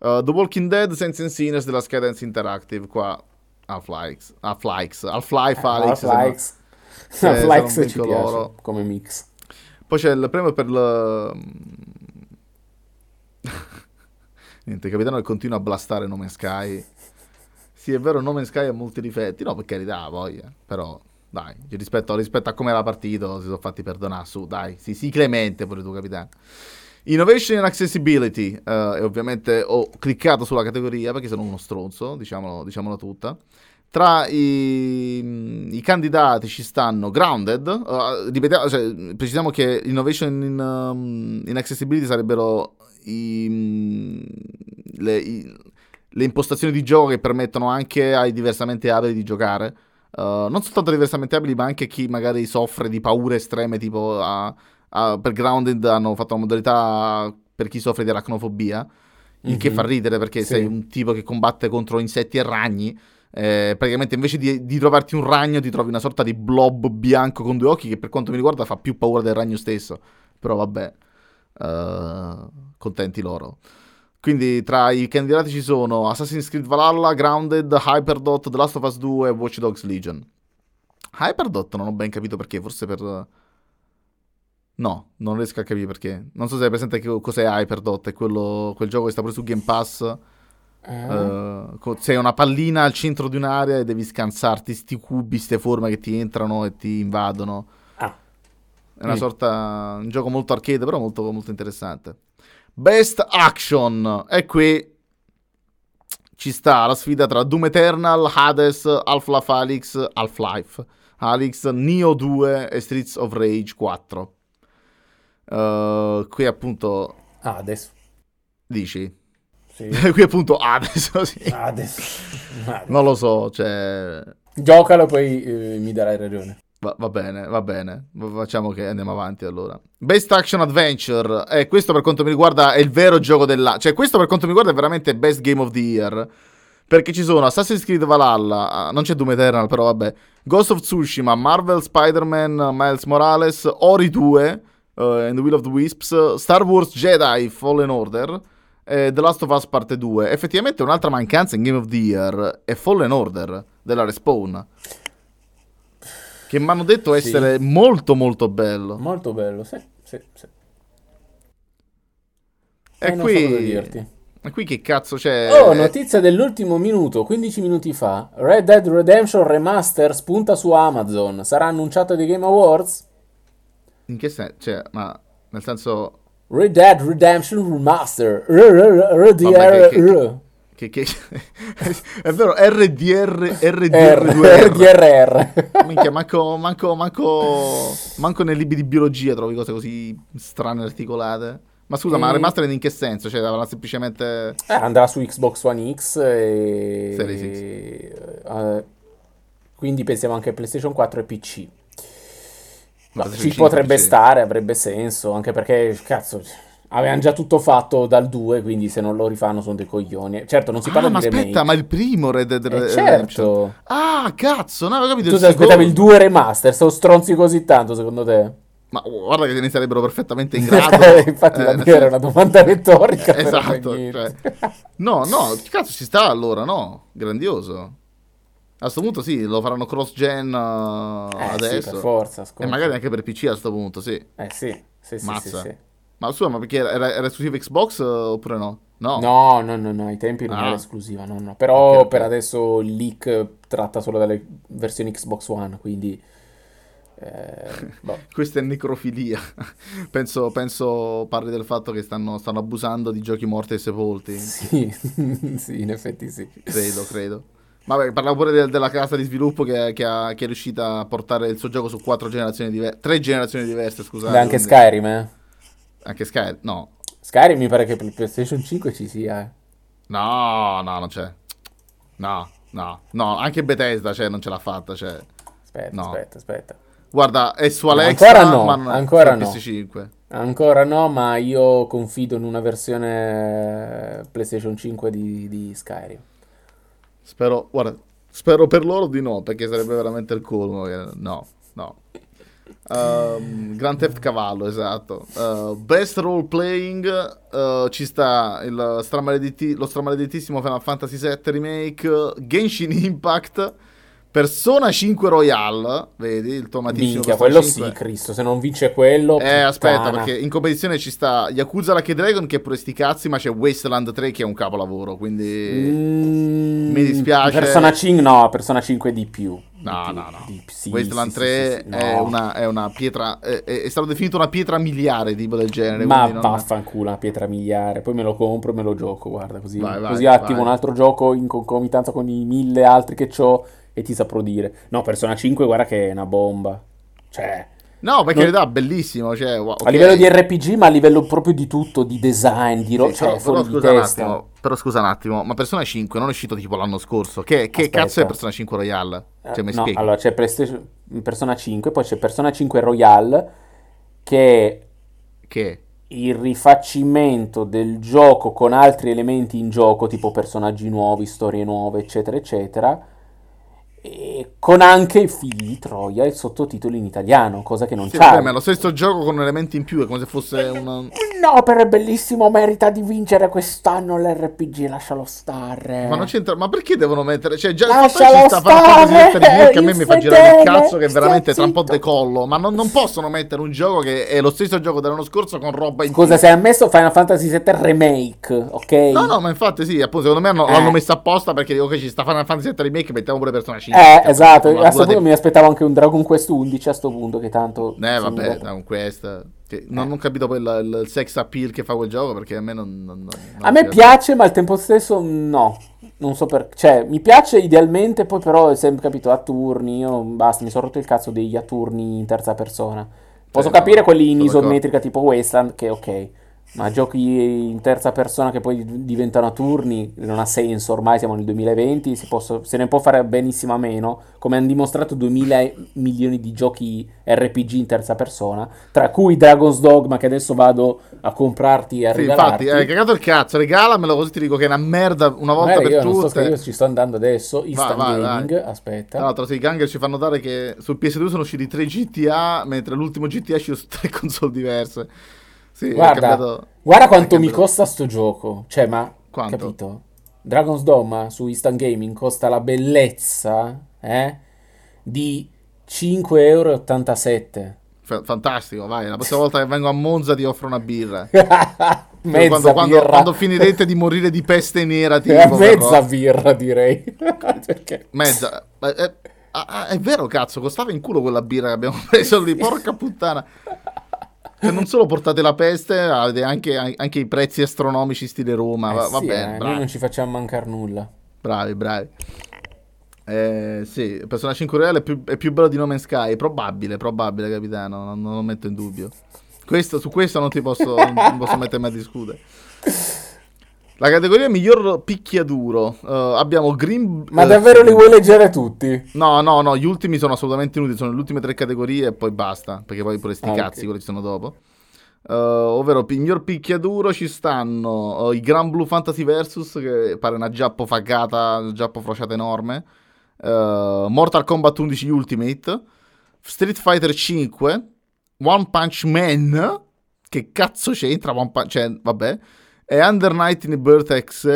uh, The Walking Dead Sense and Sinners della Skydance Interactive qua. Half-Life, Half-Life, Half-Life, Alex. Half-Life, Half-Life ci piace come mix. Poi c'è il premio per il... Niente, capitano che continua a blastare Nome Sky. Sì, è vero, Nome Sky ha molti difetti. No, per carità, voglia. Però dai, rispetto, rispetto a come era partito, si sono fatti perdonare su, dai, sì, sì, clemente pure tu, capitano. Innovation and Accessibility, uh, e ovviamente ho cliccato sulla categoria perché sono uno stronzo, diciamolo, diciamolo tutta. Tra i, i, candidati ci stanno Grounded, uh, ripetiamo, cioè, precisiamo che Innovation in, um, in Accessibility sarebbero i, le, i, le impostazioni di gioco che permettono anche ai diversamente abili di giocare Uh, non soltanto diversamente abili, ma anche chi magari soffre di paure estreme, tipo a, a, per Grounded hanno fatto una modalità per chi soffre di aracnofobia, il mm-hmm. che fa ridere perché sì. sei un tipo che combatte contro insetti e ragni. Eh, praticamente invece di, di, trovarti un ragno ti trovi una sorta di blob bianco con due occhi che per quanto mi riguarda fa più paura del ragno stesso. Però vabbè, uh, contenti loro. Quindi tra i candidati ci sono Assassin's Creed Valhalla, Grounded, Hyperdot, The Last of Us 2 e Watch Dogs Legion. Hyperdot non ho ben capito perché, forse per... No, non riesco a capire perché. Non so se hai presente che cos'è Hyperdot, è quello, quel gioco che sta pure su Game Pass. Uh, sei una pallina al centro di un'area e devi scansarti sti cubi, ste forme che ti entrano e ti invadono. Ah. È una mm. sorta... un gioco molto arcade, però molto, molto interessante. Best Action. E qui ci sta la sfida tra Doom Eternal, Hades, Half-Life Alyx, Half-Life, Alyx, Neo 2 e Streets of Rage 4. Uh, qui appunto... Hades. Dici? Sì. qui appunto Hades. Sì. Hades. Hades. Non lo so, cioè... Giocalo poi eh, mi darai ragione. Va, va, bene, va bene. Facciamo che andiamo avanti allora. Best Action Adventure. Eh, questo per quanto mi riguarda è il vero gioco dell'anno. Cioè, questo per quanto mi riguarda è veramente Best Game of the Year. Perché ci sono Assassin's Creed Valhalla, ah, non c'è Doom Eternal, però vabbè. Ghost of Tsushima, Marvel Spider-Man, Miles Morales, Ori 2, uh, and the Will of the Wisps, Star Wars Jedi Fallen Order, eh, The Last of Us Parte 2. Effettivamente un'altra mancanza in Game of the Year è Fallen Order della Respawn. Che mi hanno detto essere sì. molto molto bello. Molto bello, sì, sì, sì. E eh, qui... E qui che cazzo c'è? Oh, notizia dell'ultimo minuto, 15 minuti fa. Red Dead Redemption Remaster spunta su Amazon. Sarà annunciato dei Game Awards? In che senso? Cioè, ma nel senso... Red Dead Redemption Remaster. RDR. Che, che, è vero, RDR, RDR, RDRR. Minchia, manco, manco, manco, manco nei libri di biologia trovi cose così strane articolate. Ma scusa, e... ma remastered in che senso? Cioè, avrà semplicemente... Eh, andrà su Xbox One X e... Series X. Uh, quindi pensiamo anche a PlayStation 4 e PC. No, ci potrebbe PC. stare, avrebbe senso, anche perché, cazzo, avevano già tutto fatto dal 2, quindi se non lo rifanno sono dei coglioni. Certo, non si parla ah, di ma remake. aspetta, ma il primo Red Dead eh, Certo. Ah, cazzo, no, avevo capito Tu ti aspettavi il 2 remaster, sono stronzi così tanto, secondo te? Ma guarda che ne sarebbero perfettamente in grado. Infatti, eh, la mia era una domanda retorica. esatto. Cioè, no, no, cazzo ci sta allora? No, grandioso. A questo punto sì, lo faranno cross-gen uh, eh, adesso. Sì, per forza. Scusa. E magari anche per PC a questo punto, sì. Eh sì, sì, sì, Mazza. sì, sì. Ma scusa, ma perché era, era esclusiva Xbox uh, oppure no? No. no, no, no, no, ai tempi non ah. era esclusiva, no, no. Però okay, per adesso il leak tratta solo delle versioni Xbox One, quindi... Eh, boh. Questa è necrofilia. penso, penso, parli del fatto che stanno, stanno, abusando di giochi morti e sepolti. Sì, sì, in effetti sì. Credo, credo. Vabbè, parlavo pure de- della casa di sviluppo che, che, ha, che, è riuscita a portare il suo gioco su quattro generazioni diverse. Tre generazioni diverse, scusate. Beh, anche quindi... Skyrim, eh? Anche Skyrim, no. Skyrim mi pare che per il PlayStation 5 ci sia. Eh. No, no, non c'è. No, no, no, anche Bethesda cioè, non ce l'ha fatta. Cioè... Aspetta, no. aspetta, aspetta. Guarda, è su Alexa, ancora no, ma ancora no. PS5. Ancora no, ma io confido in una versione PlayStation 5 di, di Skyrim. Spero, guarda, spero per loro di no, perché sarebbe veramente il colmo. No, Um, Grand Theft Cavallo, esatto. Uh, best role playing uh, ci sta il stramaledetti- lo stramaledettissimo Final Fantasy VII Remake, Genshin Impact Persona 5 Royale, vedi il tuo amatissimo Minchia, quello 5. sì, Cristo, se non vince quello... Eh, aspetta, perché in competizione ci sta Yakuza Lucky Dragon che è pure sti cazzi, ma c'è Wasteland 3 che è un capolavoro, quindi mm, mi dispiace. Persona 5 no, Persona 5 di più. No, di, no, no. Di, sì, Wasteland sì, 3 sì, è, una, è, una, pietra. È, è, stato definito una pietra miliare, tipo del genere. Ma non... vaffanculo, una pietra miliare. Poi me lo compro e me lo gioco. Guarda, così, vai, vai, così attivo vai. un altro gioco in concomitanza con i mille altri che ho e ti saprò dire. No, Persona 5, guarda che è una bomba. Cioè... No, per carità, non... bellissimo. Cioè, wow, okay. A livello di RPG, ma a livello proprio di tutto, di design, di ro- sì, cioè, però, scusa un attimo, però scusa un attimo, ma Persona 5 non è uscito tipo l'anno scorso. Che, che cazzo è Persona 5 Royale? Cioè, mi no, spieghi? allora c'è Persona 5, poi c'è Persona 5 Royale, che... Che? il rifacimento del gioco con altri elementi in gioco, tipo personaggi nuovi, storie nuove, eccetera, eccetera con anche i figli di Troia e il sottotitolo in italiano, cosa che non sì, c'è. Ma è lo stesso gioco con elementi in più, è come se fosse una... No, però è bellissimo, merita di vincere quest'anno l'RPG, lascialo stare. Ma non c'entra, ma perché devono mettere... Cioè, già lascialo ci sta stare, che a me mi fa girare il cazzo che veramente tra un po' decollo, ma non, non, possono mettere un gioco che è lo stesso gioco dell'anno scorso con roba in Scusa, se hai messo Final Fantasy VII Remake, ok? No, no, ma infatti sì, appunto, secondo me hanno, eh. l'hanno messo apposta perché dico che ci sta Final Fantasy VII Remake, mettiamo pure Persona 5. Eh, esatto, a questo punto mi aspettavo anche un Dragon Quest 11 a sto punto che tanto... Eh vabbè, Dragon Quest... Che non, eh. ho capito poi il, il, sex appeal che fa quel gioco perché a me non... non, non a me piace ma al tempo stesso no. Non so perché... Cioè, mi piace idealmente, poi però è sempre capito a turni. Io basta, mi sono rotto il cazzo degli a turni in terza persona. Posso eh, capire no, quelli in isometrica tipo Wasteland che ok ma giochi in terza persona che poi diventano a turni non ha senso, ormai siamo nel 2020, posso, se ne può fare benissimo a meno, come hanno dimostrato 2000 milioni di giochi RPG in terza persona, tra cui Dragon's Dogma che adesso vado a comprarti e a sì, regalarti. infatti, hai cagato il cazzo, regalamelo così ti dico che è una merda una volta Beh, per tutte. io ci sto andando adesso, Instant vai, Gaming, vai. aspetta. Tra l'altro, sì, i Ganger ci fanno dare che sul PS2 sono usciti tre GTA, mentre l'ultimo GTA è uscito su tre console diverse. Sì, guarda, guarda quanto mi costa sto gioco. Cioè, ma... Quanto? Capito? Dragon's Dome su Instant Gaming costa la bellezza eh, di 5,87 euro. F- fantastico, vai. La prossima volta che vengo a Monza ti offro una birra. mezza quando, quando, quando, finirete di morire di peste nera, tipo, eh, mezza però. birra direi. Perché? Mezza. Eh, eh, ah, è vero, cazzo, costava in culo quella birra che abbiamo preso lì. Porca puttana. Cioè, non solo portate la peste, avete anche, anche i prezzi astronomici stile Roma. Va, va sì, bene, eh, noi non ci facciamo mancare nulla. Bravi, bravi. Eh, sì, Persona 5 Reale è più, è più bello di No Man's Sky. Probabile, probabile, capitano. Non, non lo metto in dubbio. Questo, su questo non ti posso, non posso mettermi a discutere. La categoria miglior picchiaduro. Uh, abbiamo Green. Ma uh, davvero li vuoi leggere tutti? No, no, no. Gli ultimi sono assolutamente inutili. Sono le ultime tre categorie e poi basta. Perché poi pure sti ah, cazzi, okay. quelli ci sono dopo. Uh, ovvero, miglior picchiaduro ci stanno i Grand Blue Fantasy Versus, che pare una giappo fagata, una giappo frociata enorme. Mortal Kombat 11 Ultimate. Street Fighter 5. One Punch Man. Che cazzo c'entra One Punch? Cioè, vabbè. E Under Night in Birtex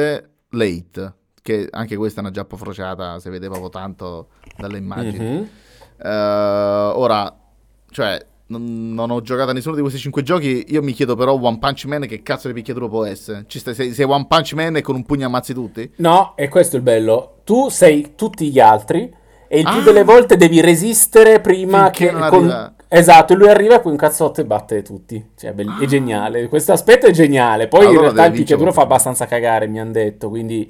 Late, che anche questa è una giappa frociata, si vede proprio tanto dalle immagini. Mm-hmm. Uh, ora, cioè, non, non, ho giocato a nessuno di questi cinque giochi. Io mi chiedo però One Punch Man che cazzo di picchiatura può essere? Ci stai, sei, sei, One Punch Man e con un pugno ammazzi tutti? No, e questo è il bello. Tu sei tutti gli altri e il ah. più delle volte devi resistere prima Finché che... Con, Esatto, lui arriva e poi un cazzotto e batte tutti. Cioè, be- è geniale. Questo aspetto è geniale. Poi allora in realtà il picchiaduro fa abbastanza cagare, mi hanno detto, quindi...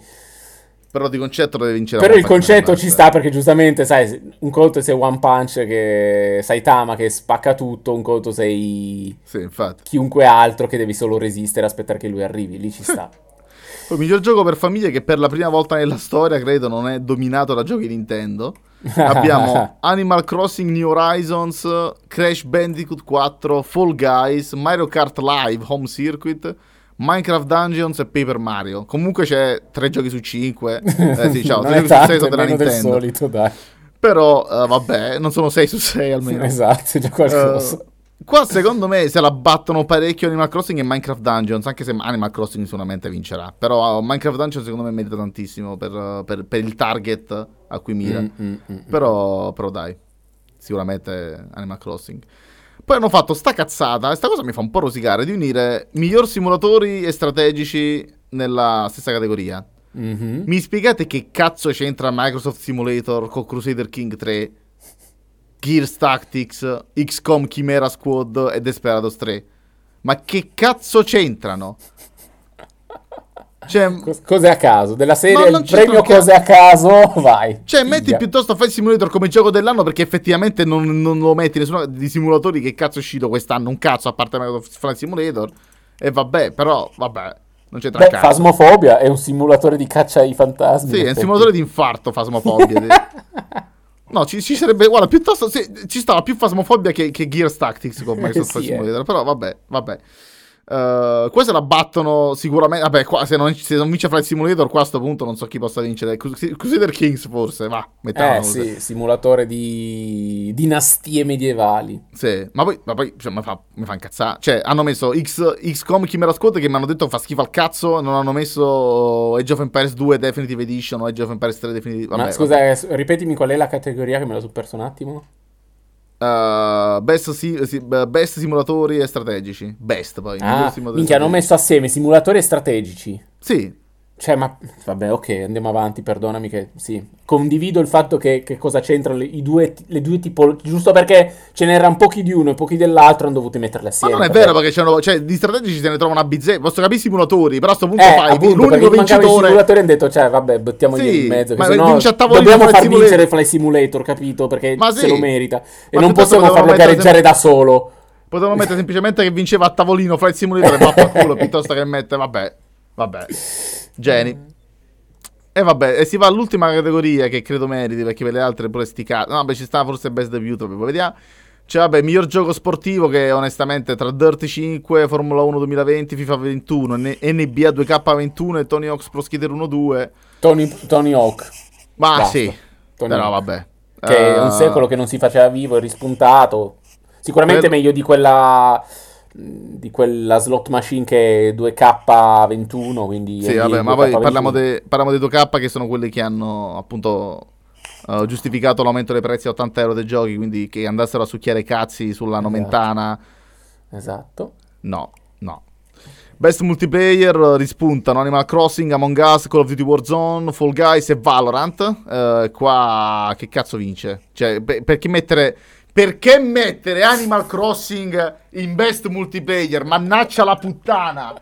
Però di concetto deve vincere. Però il concetto ci sta perché giustamente, sai, un conto sei One Punch che Saitama che spacca tutto, un conto sei sì, chiunque altro che devi solo resistere aspettare che lui arrivi, lì ci sta. Il miglior gioco per famiglie che per la prima volta nella storia, credo, non è dominato da giochi Nintendo. Abbiamo Animal Crossing New Horizons, Crash Bandicoot 4, Fall Guys, Mario Kart Live Home Circuit, Minecraft Dungeons e Paper Mario. Comunque c'è 3 giochi su 5. Eh sì, ciao, 3 giochi su 6 sono della Nintendo. Del solito, dai. Però, uh, vabbè, non sono 6 su 6 almeno. Esatto, già qualcosa. Uh, Qua secondo me se la battono parecchio Animal Crossing e Minecraft Dungeons, anche se Animal Crossing sicuramente vincerà. Però Minecraft Dungeons secondo me merita tantissimo per, per, per il target a cui mira. Mm, mm, mm, mm, però, però dai, sicuramente Animal Crossing. Poi hanno fatto sta cazzata, e sta cosa mi fa un po' rosicare, di unire miglior simulatori e strategici nella stessa categoria. Mm-hmm. Mi spiegate che cazzo c'entra Microsoft Simulator con Crusader King 3 Gears Tactics, XCOM Chimera Squad e Desperados 3. Ma che cazzo c'entrano? Cioè, cose a caso, della serie il premio cose a caso, vai. Cioè, Figa. metti piuttosto Flight Simulator come gioco dell'anno perché effettivamente non, non lo metti nessuno di simulatori che cazzo è uscito quest'anno, un cazzo a parte Flight Simulator. E vabbè, però, vabbè, non c'entra Beh, Fasmofobia è un simulatore di caccia ai fantasmi. Sì, è un simulatore di infarto, Fasmofobia. No, ci, ci, sarebbe, guarda, piuttosto se, ci stava più Fasmofobia che, che Gears Tactics con Microsoft sì, Simulator, eh. però vabbè, vabbè. Uh, queste la battono sicuramente. Vabbè, qua, se, non, se non vince Flight Simulator, qua a questo punto non so chi possa vincere. Crusader Kings, forse. Va, mettiamo. Eh sì, simulatore di dinastie medievali. Sì, ma poi, ma poi cioè, mi, fa, mi fa incazzare. Cioè, hanno messo X, XCOM Chimera Squad che mi hanno detto fa schifo al cazzo. Non hanno messo Age of Empires 2 Definitive Edition o Age of Empires 3 Definitive Edition. Ma scusa, vabbè. Eh, ripetimi qual è la categoria che me la so perso un attimo. Uh, best, si, best, simulatori e strategici. Best poi. Ah, minchia, hanno messo assieme simulatori e strategici. Sì, cioè, ma vabbè, ok, andiamo avanti, perdonami che sì. Condivido il fatto che, che cosa c'entrano le, due, le due tipologie, giusto perché ce n'erano pochi di uno e pochi dell'altro, hanno dovuto metterle assieme. Ma non è vero perché c'erano, cioè, di strategici se ne trovano a bizzè, posso capire i simulatori, però a questo punto eh, fai appunto, l'unico vincitore. I simulatori hanno detto, cioè, vabbè, buttiamogli sì, in mezzo, che sennò dobbiamo far simulator. vincere Fly Simulator, capito? Perché sì, se lo merita. E non possiamo farlo gareggiare sem- da solo. Potevamo mettere semplicemente che vinceva a tavolino Fly Simulator e va a culo piuttosto che mettere, vabbè, vabbè. Geni. E vabbè, e si va all'ultima categoria che credo meriti, perché per le altre pure sticate. No, vabbè, ci sta forse Best Debut, proprio, vediamo. Cioè, vabbè, miglior gioco sportivo che onestamente tra Dirt 5, Formula 1 2020, FIFA 21, N- NBA 2K21 e Tony Hawk's Pro Skater 1-2. Tony, Tony Hawk. Ma Basta. sì, Tony però Hawk. vabbè. Che uh... è un secolo che non si faceva vivo, è rispuntato. Sicuramente credo... meglio di quella di quella slot machine che è 2K21, quindi... Sì, vabbè, ma poi parliamo, de, parliamo dei 2K che sono quelli che hanno appunto uh, giustificato l'aumento dei prezzi a 80 euro dei giochi, quindi che andassero a succhiare cazzi sulla esatto. nomentana. Esatto. No, no. Best multiplayer rispuntano Animal Crossing, Among Us, Call of Duty Warzone, Fall Guys e Valorant. Uh, qua che cazzo vince? Cioè, per, perché mettere perché mettere Animal Crossing in best multiplayer? Mannaccia la puttana!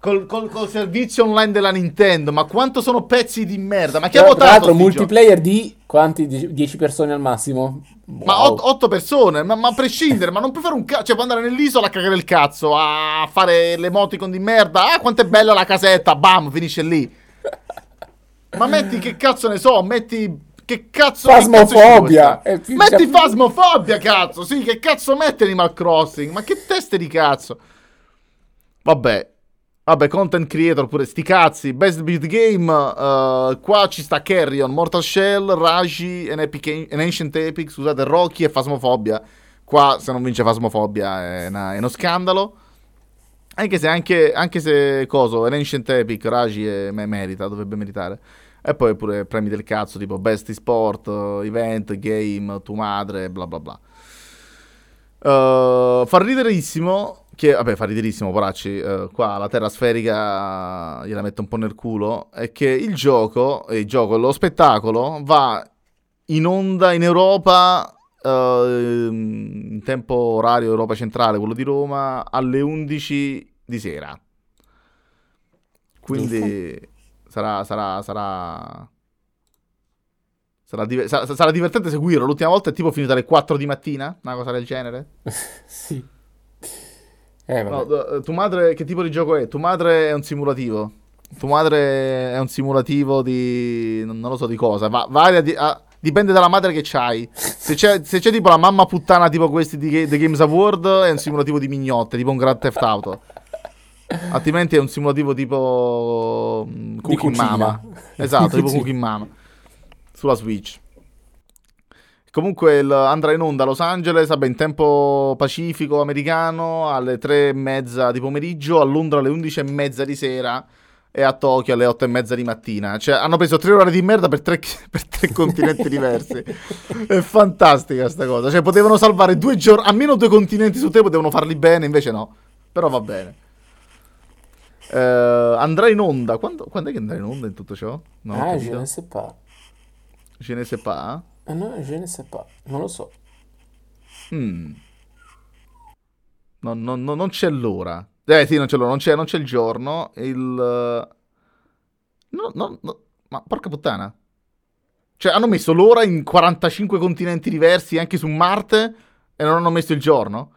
Col, col, col, servizio online della Nintendo, ma quanto sono pezzi di merda? Ma chi ha votato? Tra l'altro, multiplayer di quanti? 10 persone al massimo? Wow. Ma 8 persone, ma, ma, a prescindere, ma non puoi fare un cazzo. Cioè, puoi andare nell'isola a cagare il cazzo, a fare l'emoticon di merda. Ah, quanto è bella la casetta, bam, finisce lì. Ma metti che cazzo ne so, metti che cazzo Fasmofobia. Che cazzo metti fasmofobia, cazzo. Sì, che cazzo mette Animal Crossing? Ma che teste di cazzo? Vabbè. Vabbè, content creator pure, sti cazzi. Best beat game. Uh, qua ci sta Carrion, Mortal Shell, Raji, an, Epic, an Ancient Epic, scusate, Rocky e Fasmofobia. Qua se non vince Fasmofobia è, una, è uno scandalo. Anche se, anche, anche se coso, an Ancient Epic, Raji è, merita, dovrebbe meritare. E poi pure premi del cazzo tipo Best Sport, Event, Game, Tu Madre, bla bla bla. Uh, fa riderissimo che, vabbè, fa riderissimo, poracci, uh, qua la terra sferica gliela mette un po' nel culo, è che il gioco, il gioco, lo spettacolo va in onda in Europa uh, in tempo orario Europa centrale, quello di Roma, alle 11 di sera. Quindi sarà, sarà, sarà... Sarà, div- sarà, divertente seguirlo. L'ultima volta è tipo finito alle 4 di mattina, una cosa del genere. sì. Eh, no, tu madre, che tipo di gioco è? Tu madre è un simulativo. Tu madre è un simulativo di. non, lo so di cosa. Va, varia di, ah, dipende dalla madre che c'hai. Se c'è, se c'è, tipo la mamma puttana tipo questi di The Games Award, è un simulativo di mignotte, tipo un Grand Theft Auto. Altrimenti è un simulativo tipo um, Cooking Mama. Esatto, tipo Cooking Mama. Sulla Switch. Comunque il, andrà in onda a Los Angeles, vabbè, in tempo pacifico americano alle 3 e mezza di pomeriggio, a Londra alle 11 e mezza di sera e a Tokyo alle 8 e mezza di mattina. Cioè, hanno preso tre ore di merda per tre, per tre continenti diversi. È fantastica sta cosa. Cioè, potevano salvare due giorni, almeno due continenti su te, potevano farli bene, invece no. Però va bene. Uh, andrà in onda. Quando, quando, è che andrà in onda in tutto ciò? No, ah, je ne sais pas. Je ne sais pas? Ah, no, je ne sais pas. Non lo so. Mm. No, no, no, non c'è l'ora. Eh sì, non c'è l'ora, non c'è, non c'è il giorno. Il... No, no, no, ma porca puttana. Cioè, hanno messo l'ora in 45 continenti diversi, anche su Marte, e non hanno messo il giorno?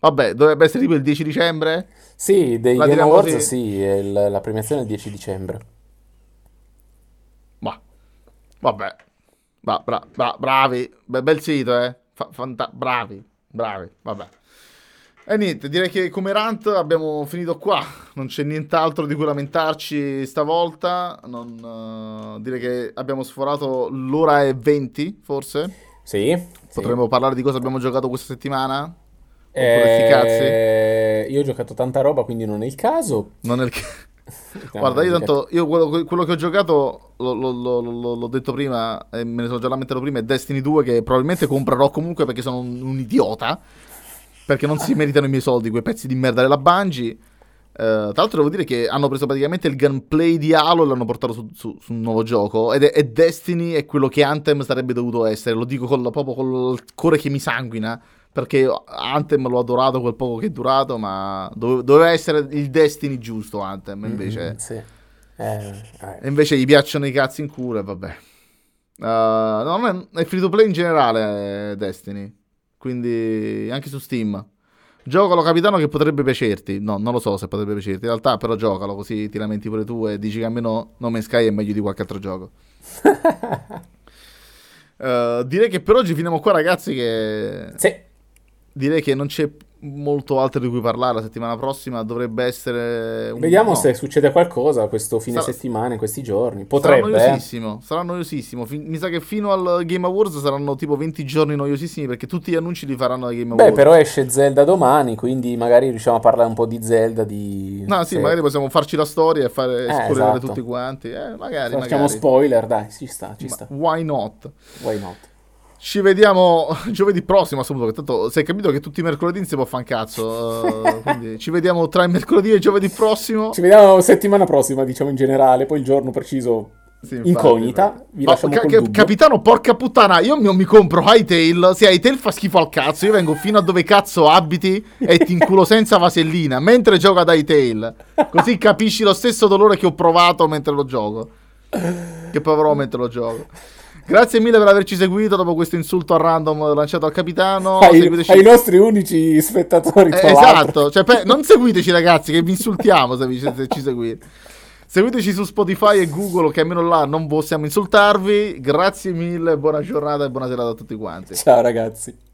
Vabbè, dovrebbe essere tipo il 10 dicembre? Sì, dei Game Awards così. sì, il, la premiazione è il 10 dicembre. Ma, vabbè. Va, bra, bra, bravi, Be- bel sito, eh. Fa- fanta- bravi, bravi, vabbè. E niente, direi che come rant abbiamo finito qua. Non c'è nient'altro di cui lamentarci stavolta. Non, uh, direi che abbiamo sforato l'ora e 20, forse. Sì. Potremmo sì. parlare di cosa abbiamo giocato questa settimana? Eh, io ho giocato tanta roba, quindi non è il caso. Non è il caso. Guarda, io tanto io quello, quello che ho giocato lo, lo, lo, l'ho detto prima e me ne sono già lamentato prima è Destiny 2 che probabilmente comprerò comunque perché sono un, un idiota perché non si meritano i miei soldi quei pezzi di merda della Bungie Uh, tra l'altro devo dire che hanno preso praticamente il gunplay di Halo e l'hanno portato su, su, su un nuovo gioco ed è, è, Destiny è quello che Anthem sarebbe dovuto essere, lo dico col, proprio col cuore che mi sanguina perché Anthem l'ho adorato quel poco che è durato, ma dove, doveva essere il Destiny giusto Anthem, mm-hmm, invece... Mm, sì. eh, eh. invece gli piacciono i cazzi in culo e vabbè. Uh, no, è, è free to play in generale Destiny, quindi anche su Steam. Giocalo capitano che potrebbe piacerti. No, non lo so se potrebbe piacerti. In realtà, però giocalo così ti lamenti pure tu e dici che almeno No Man's Sky è meglio di qualche altro gioco. uh, direi che per oggi finiamo qua, ragazzi. Che... Sì direi che non c'è molto altro di cui parlare. La settimana prossima dovrebbe essere. Un... Vediamo no. se succede qualcosa questo fine Sarà... settimana, in questi giorni. Potrebbe. Sarà noiosissimo. Sarà noiosissimo. Mi sa che fino al Game Awards saranno tipo 20 giorni noiosissimi perché tutti gli annunci li faranno al Game Awards. Beh, però esce Zelda domani, quindi magari riusciamo a parlare un po' di Zelda. Di... No, sì, se... magari possiamo farci la storia e fare eh, esatto. tutti quanti. Eh, magari. Facciamo magari. spoiler, dai, ci sta, ci Ma sta. Why not? Why not? Ci vediamo giovedì prossimo, assolutamente. Tanto sei capito che tutti i mercoledì non si può fare un cazzo. Uh, quindi ci vediamo tra il mercoledì e il giovedì prossimo. Ci vediamo settimana prossima, diciamo in generale. Poi il giorno preciso sì, infatti, incognita. Vi Ma, ca- ca- capitano, porca puttana, io mi, mi compro Hytail. Se Hytail fa schifo al cazzo, io vengo fino a dove cazzo abiti e ti inculo senza vasellina mentre gioco ad Hytail. Così capisci lo stesso dolore che ho provato mentre lo gioco. Che proverò mentre lo gioco. Grazie mille per averci seguito dopo questo insulto a random lanciato al capitano. Ai, seguiteci... ai nostri unici spettatori. Eh, esatto, cioè, pe- non seguiteci ragazzi che vi insultiamo se, vi, se ci seguite. Seguiteci su Spotify e Google che almeno là non possiamo insultarvi. Grazie mille, buona giornata e buona serata a tutti quanti. Ciao ragazzi.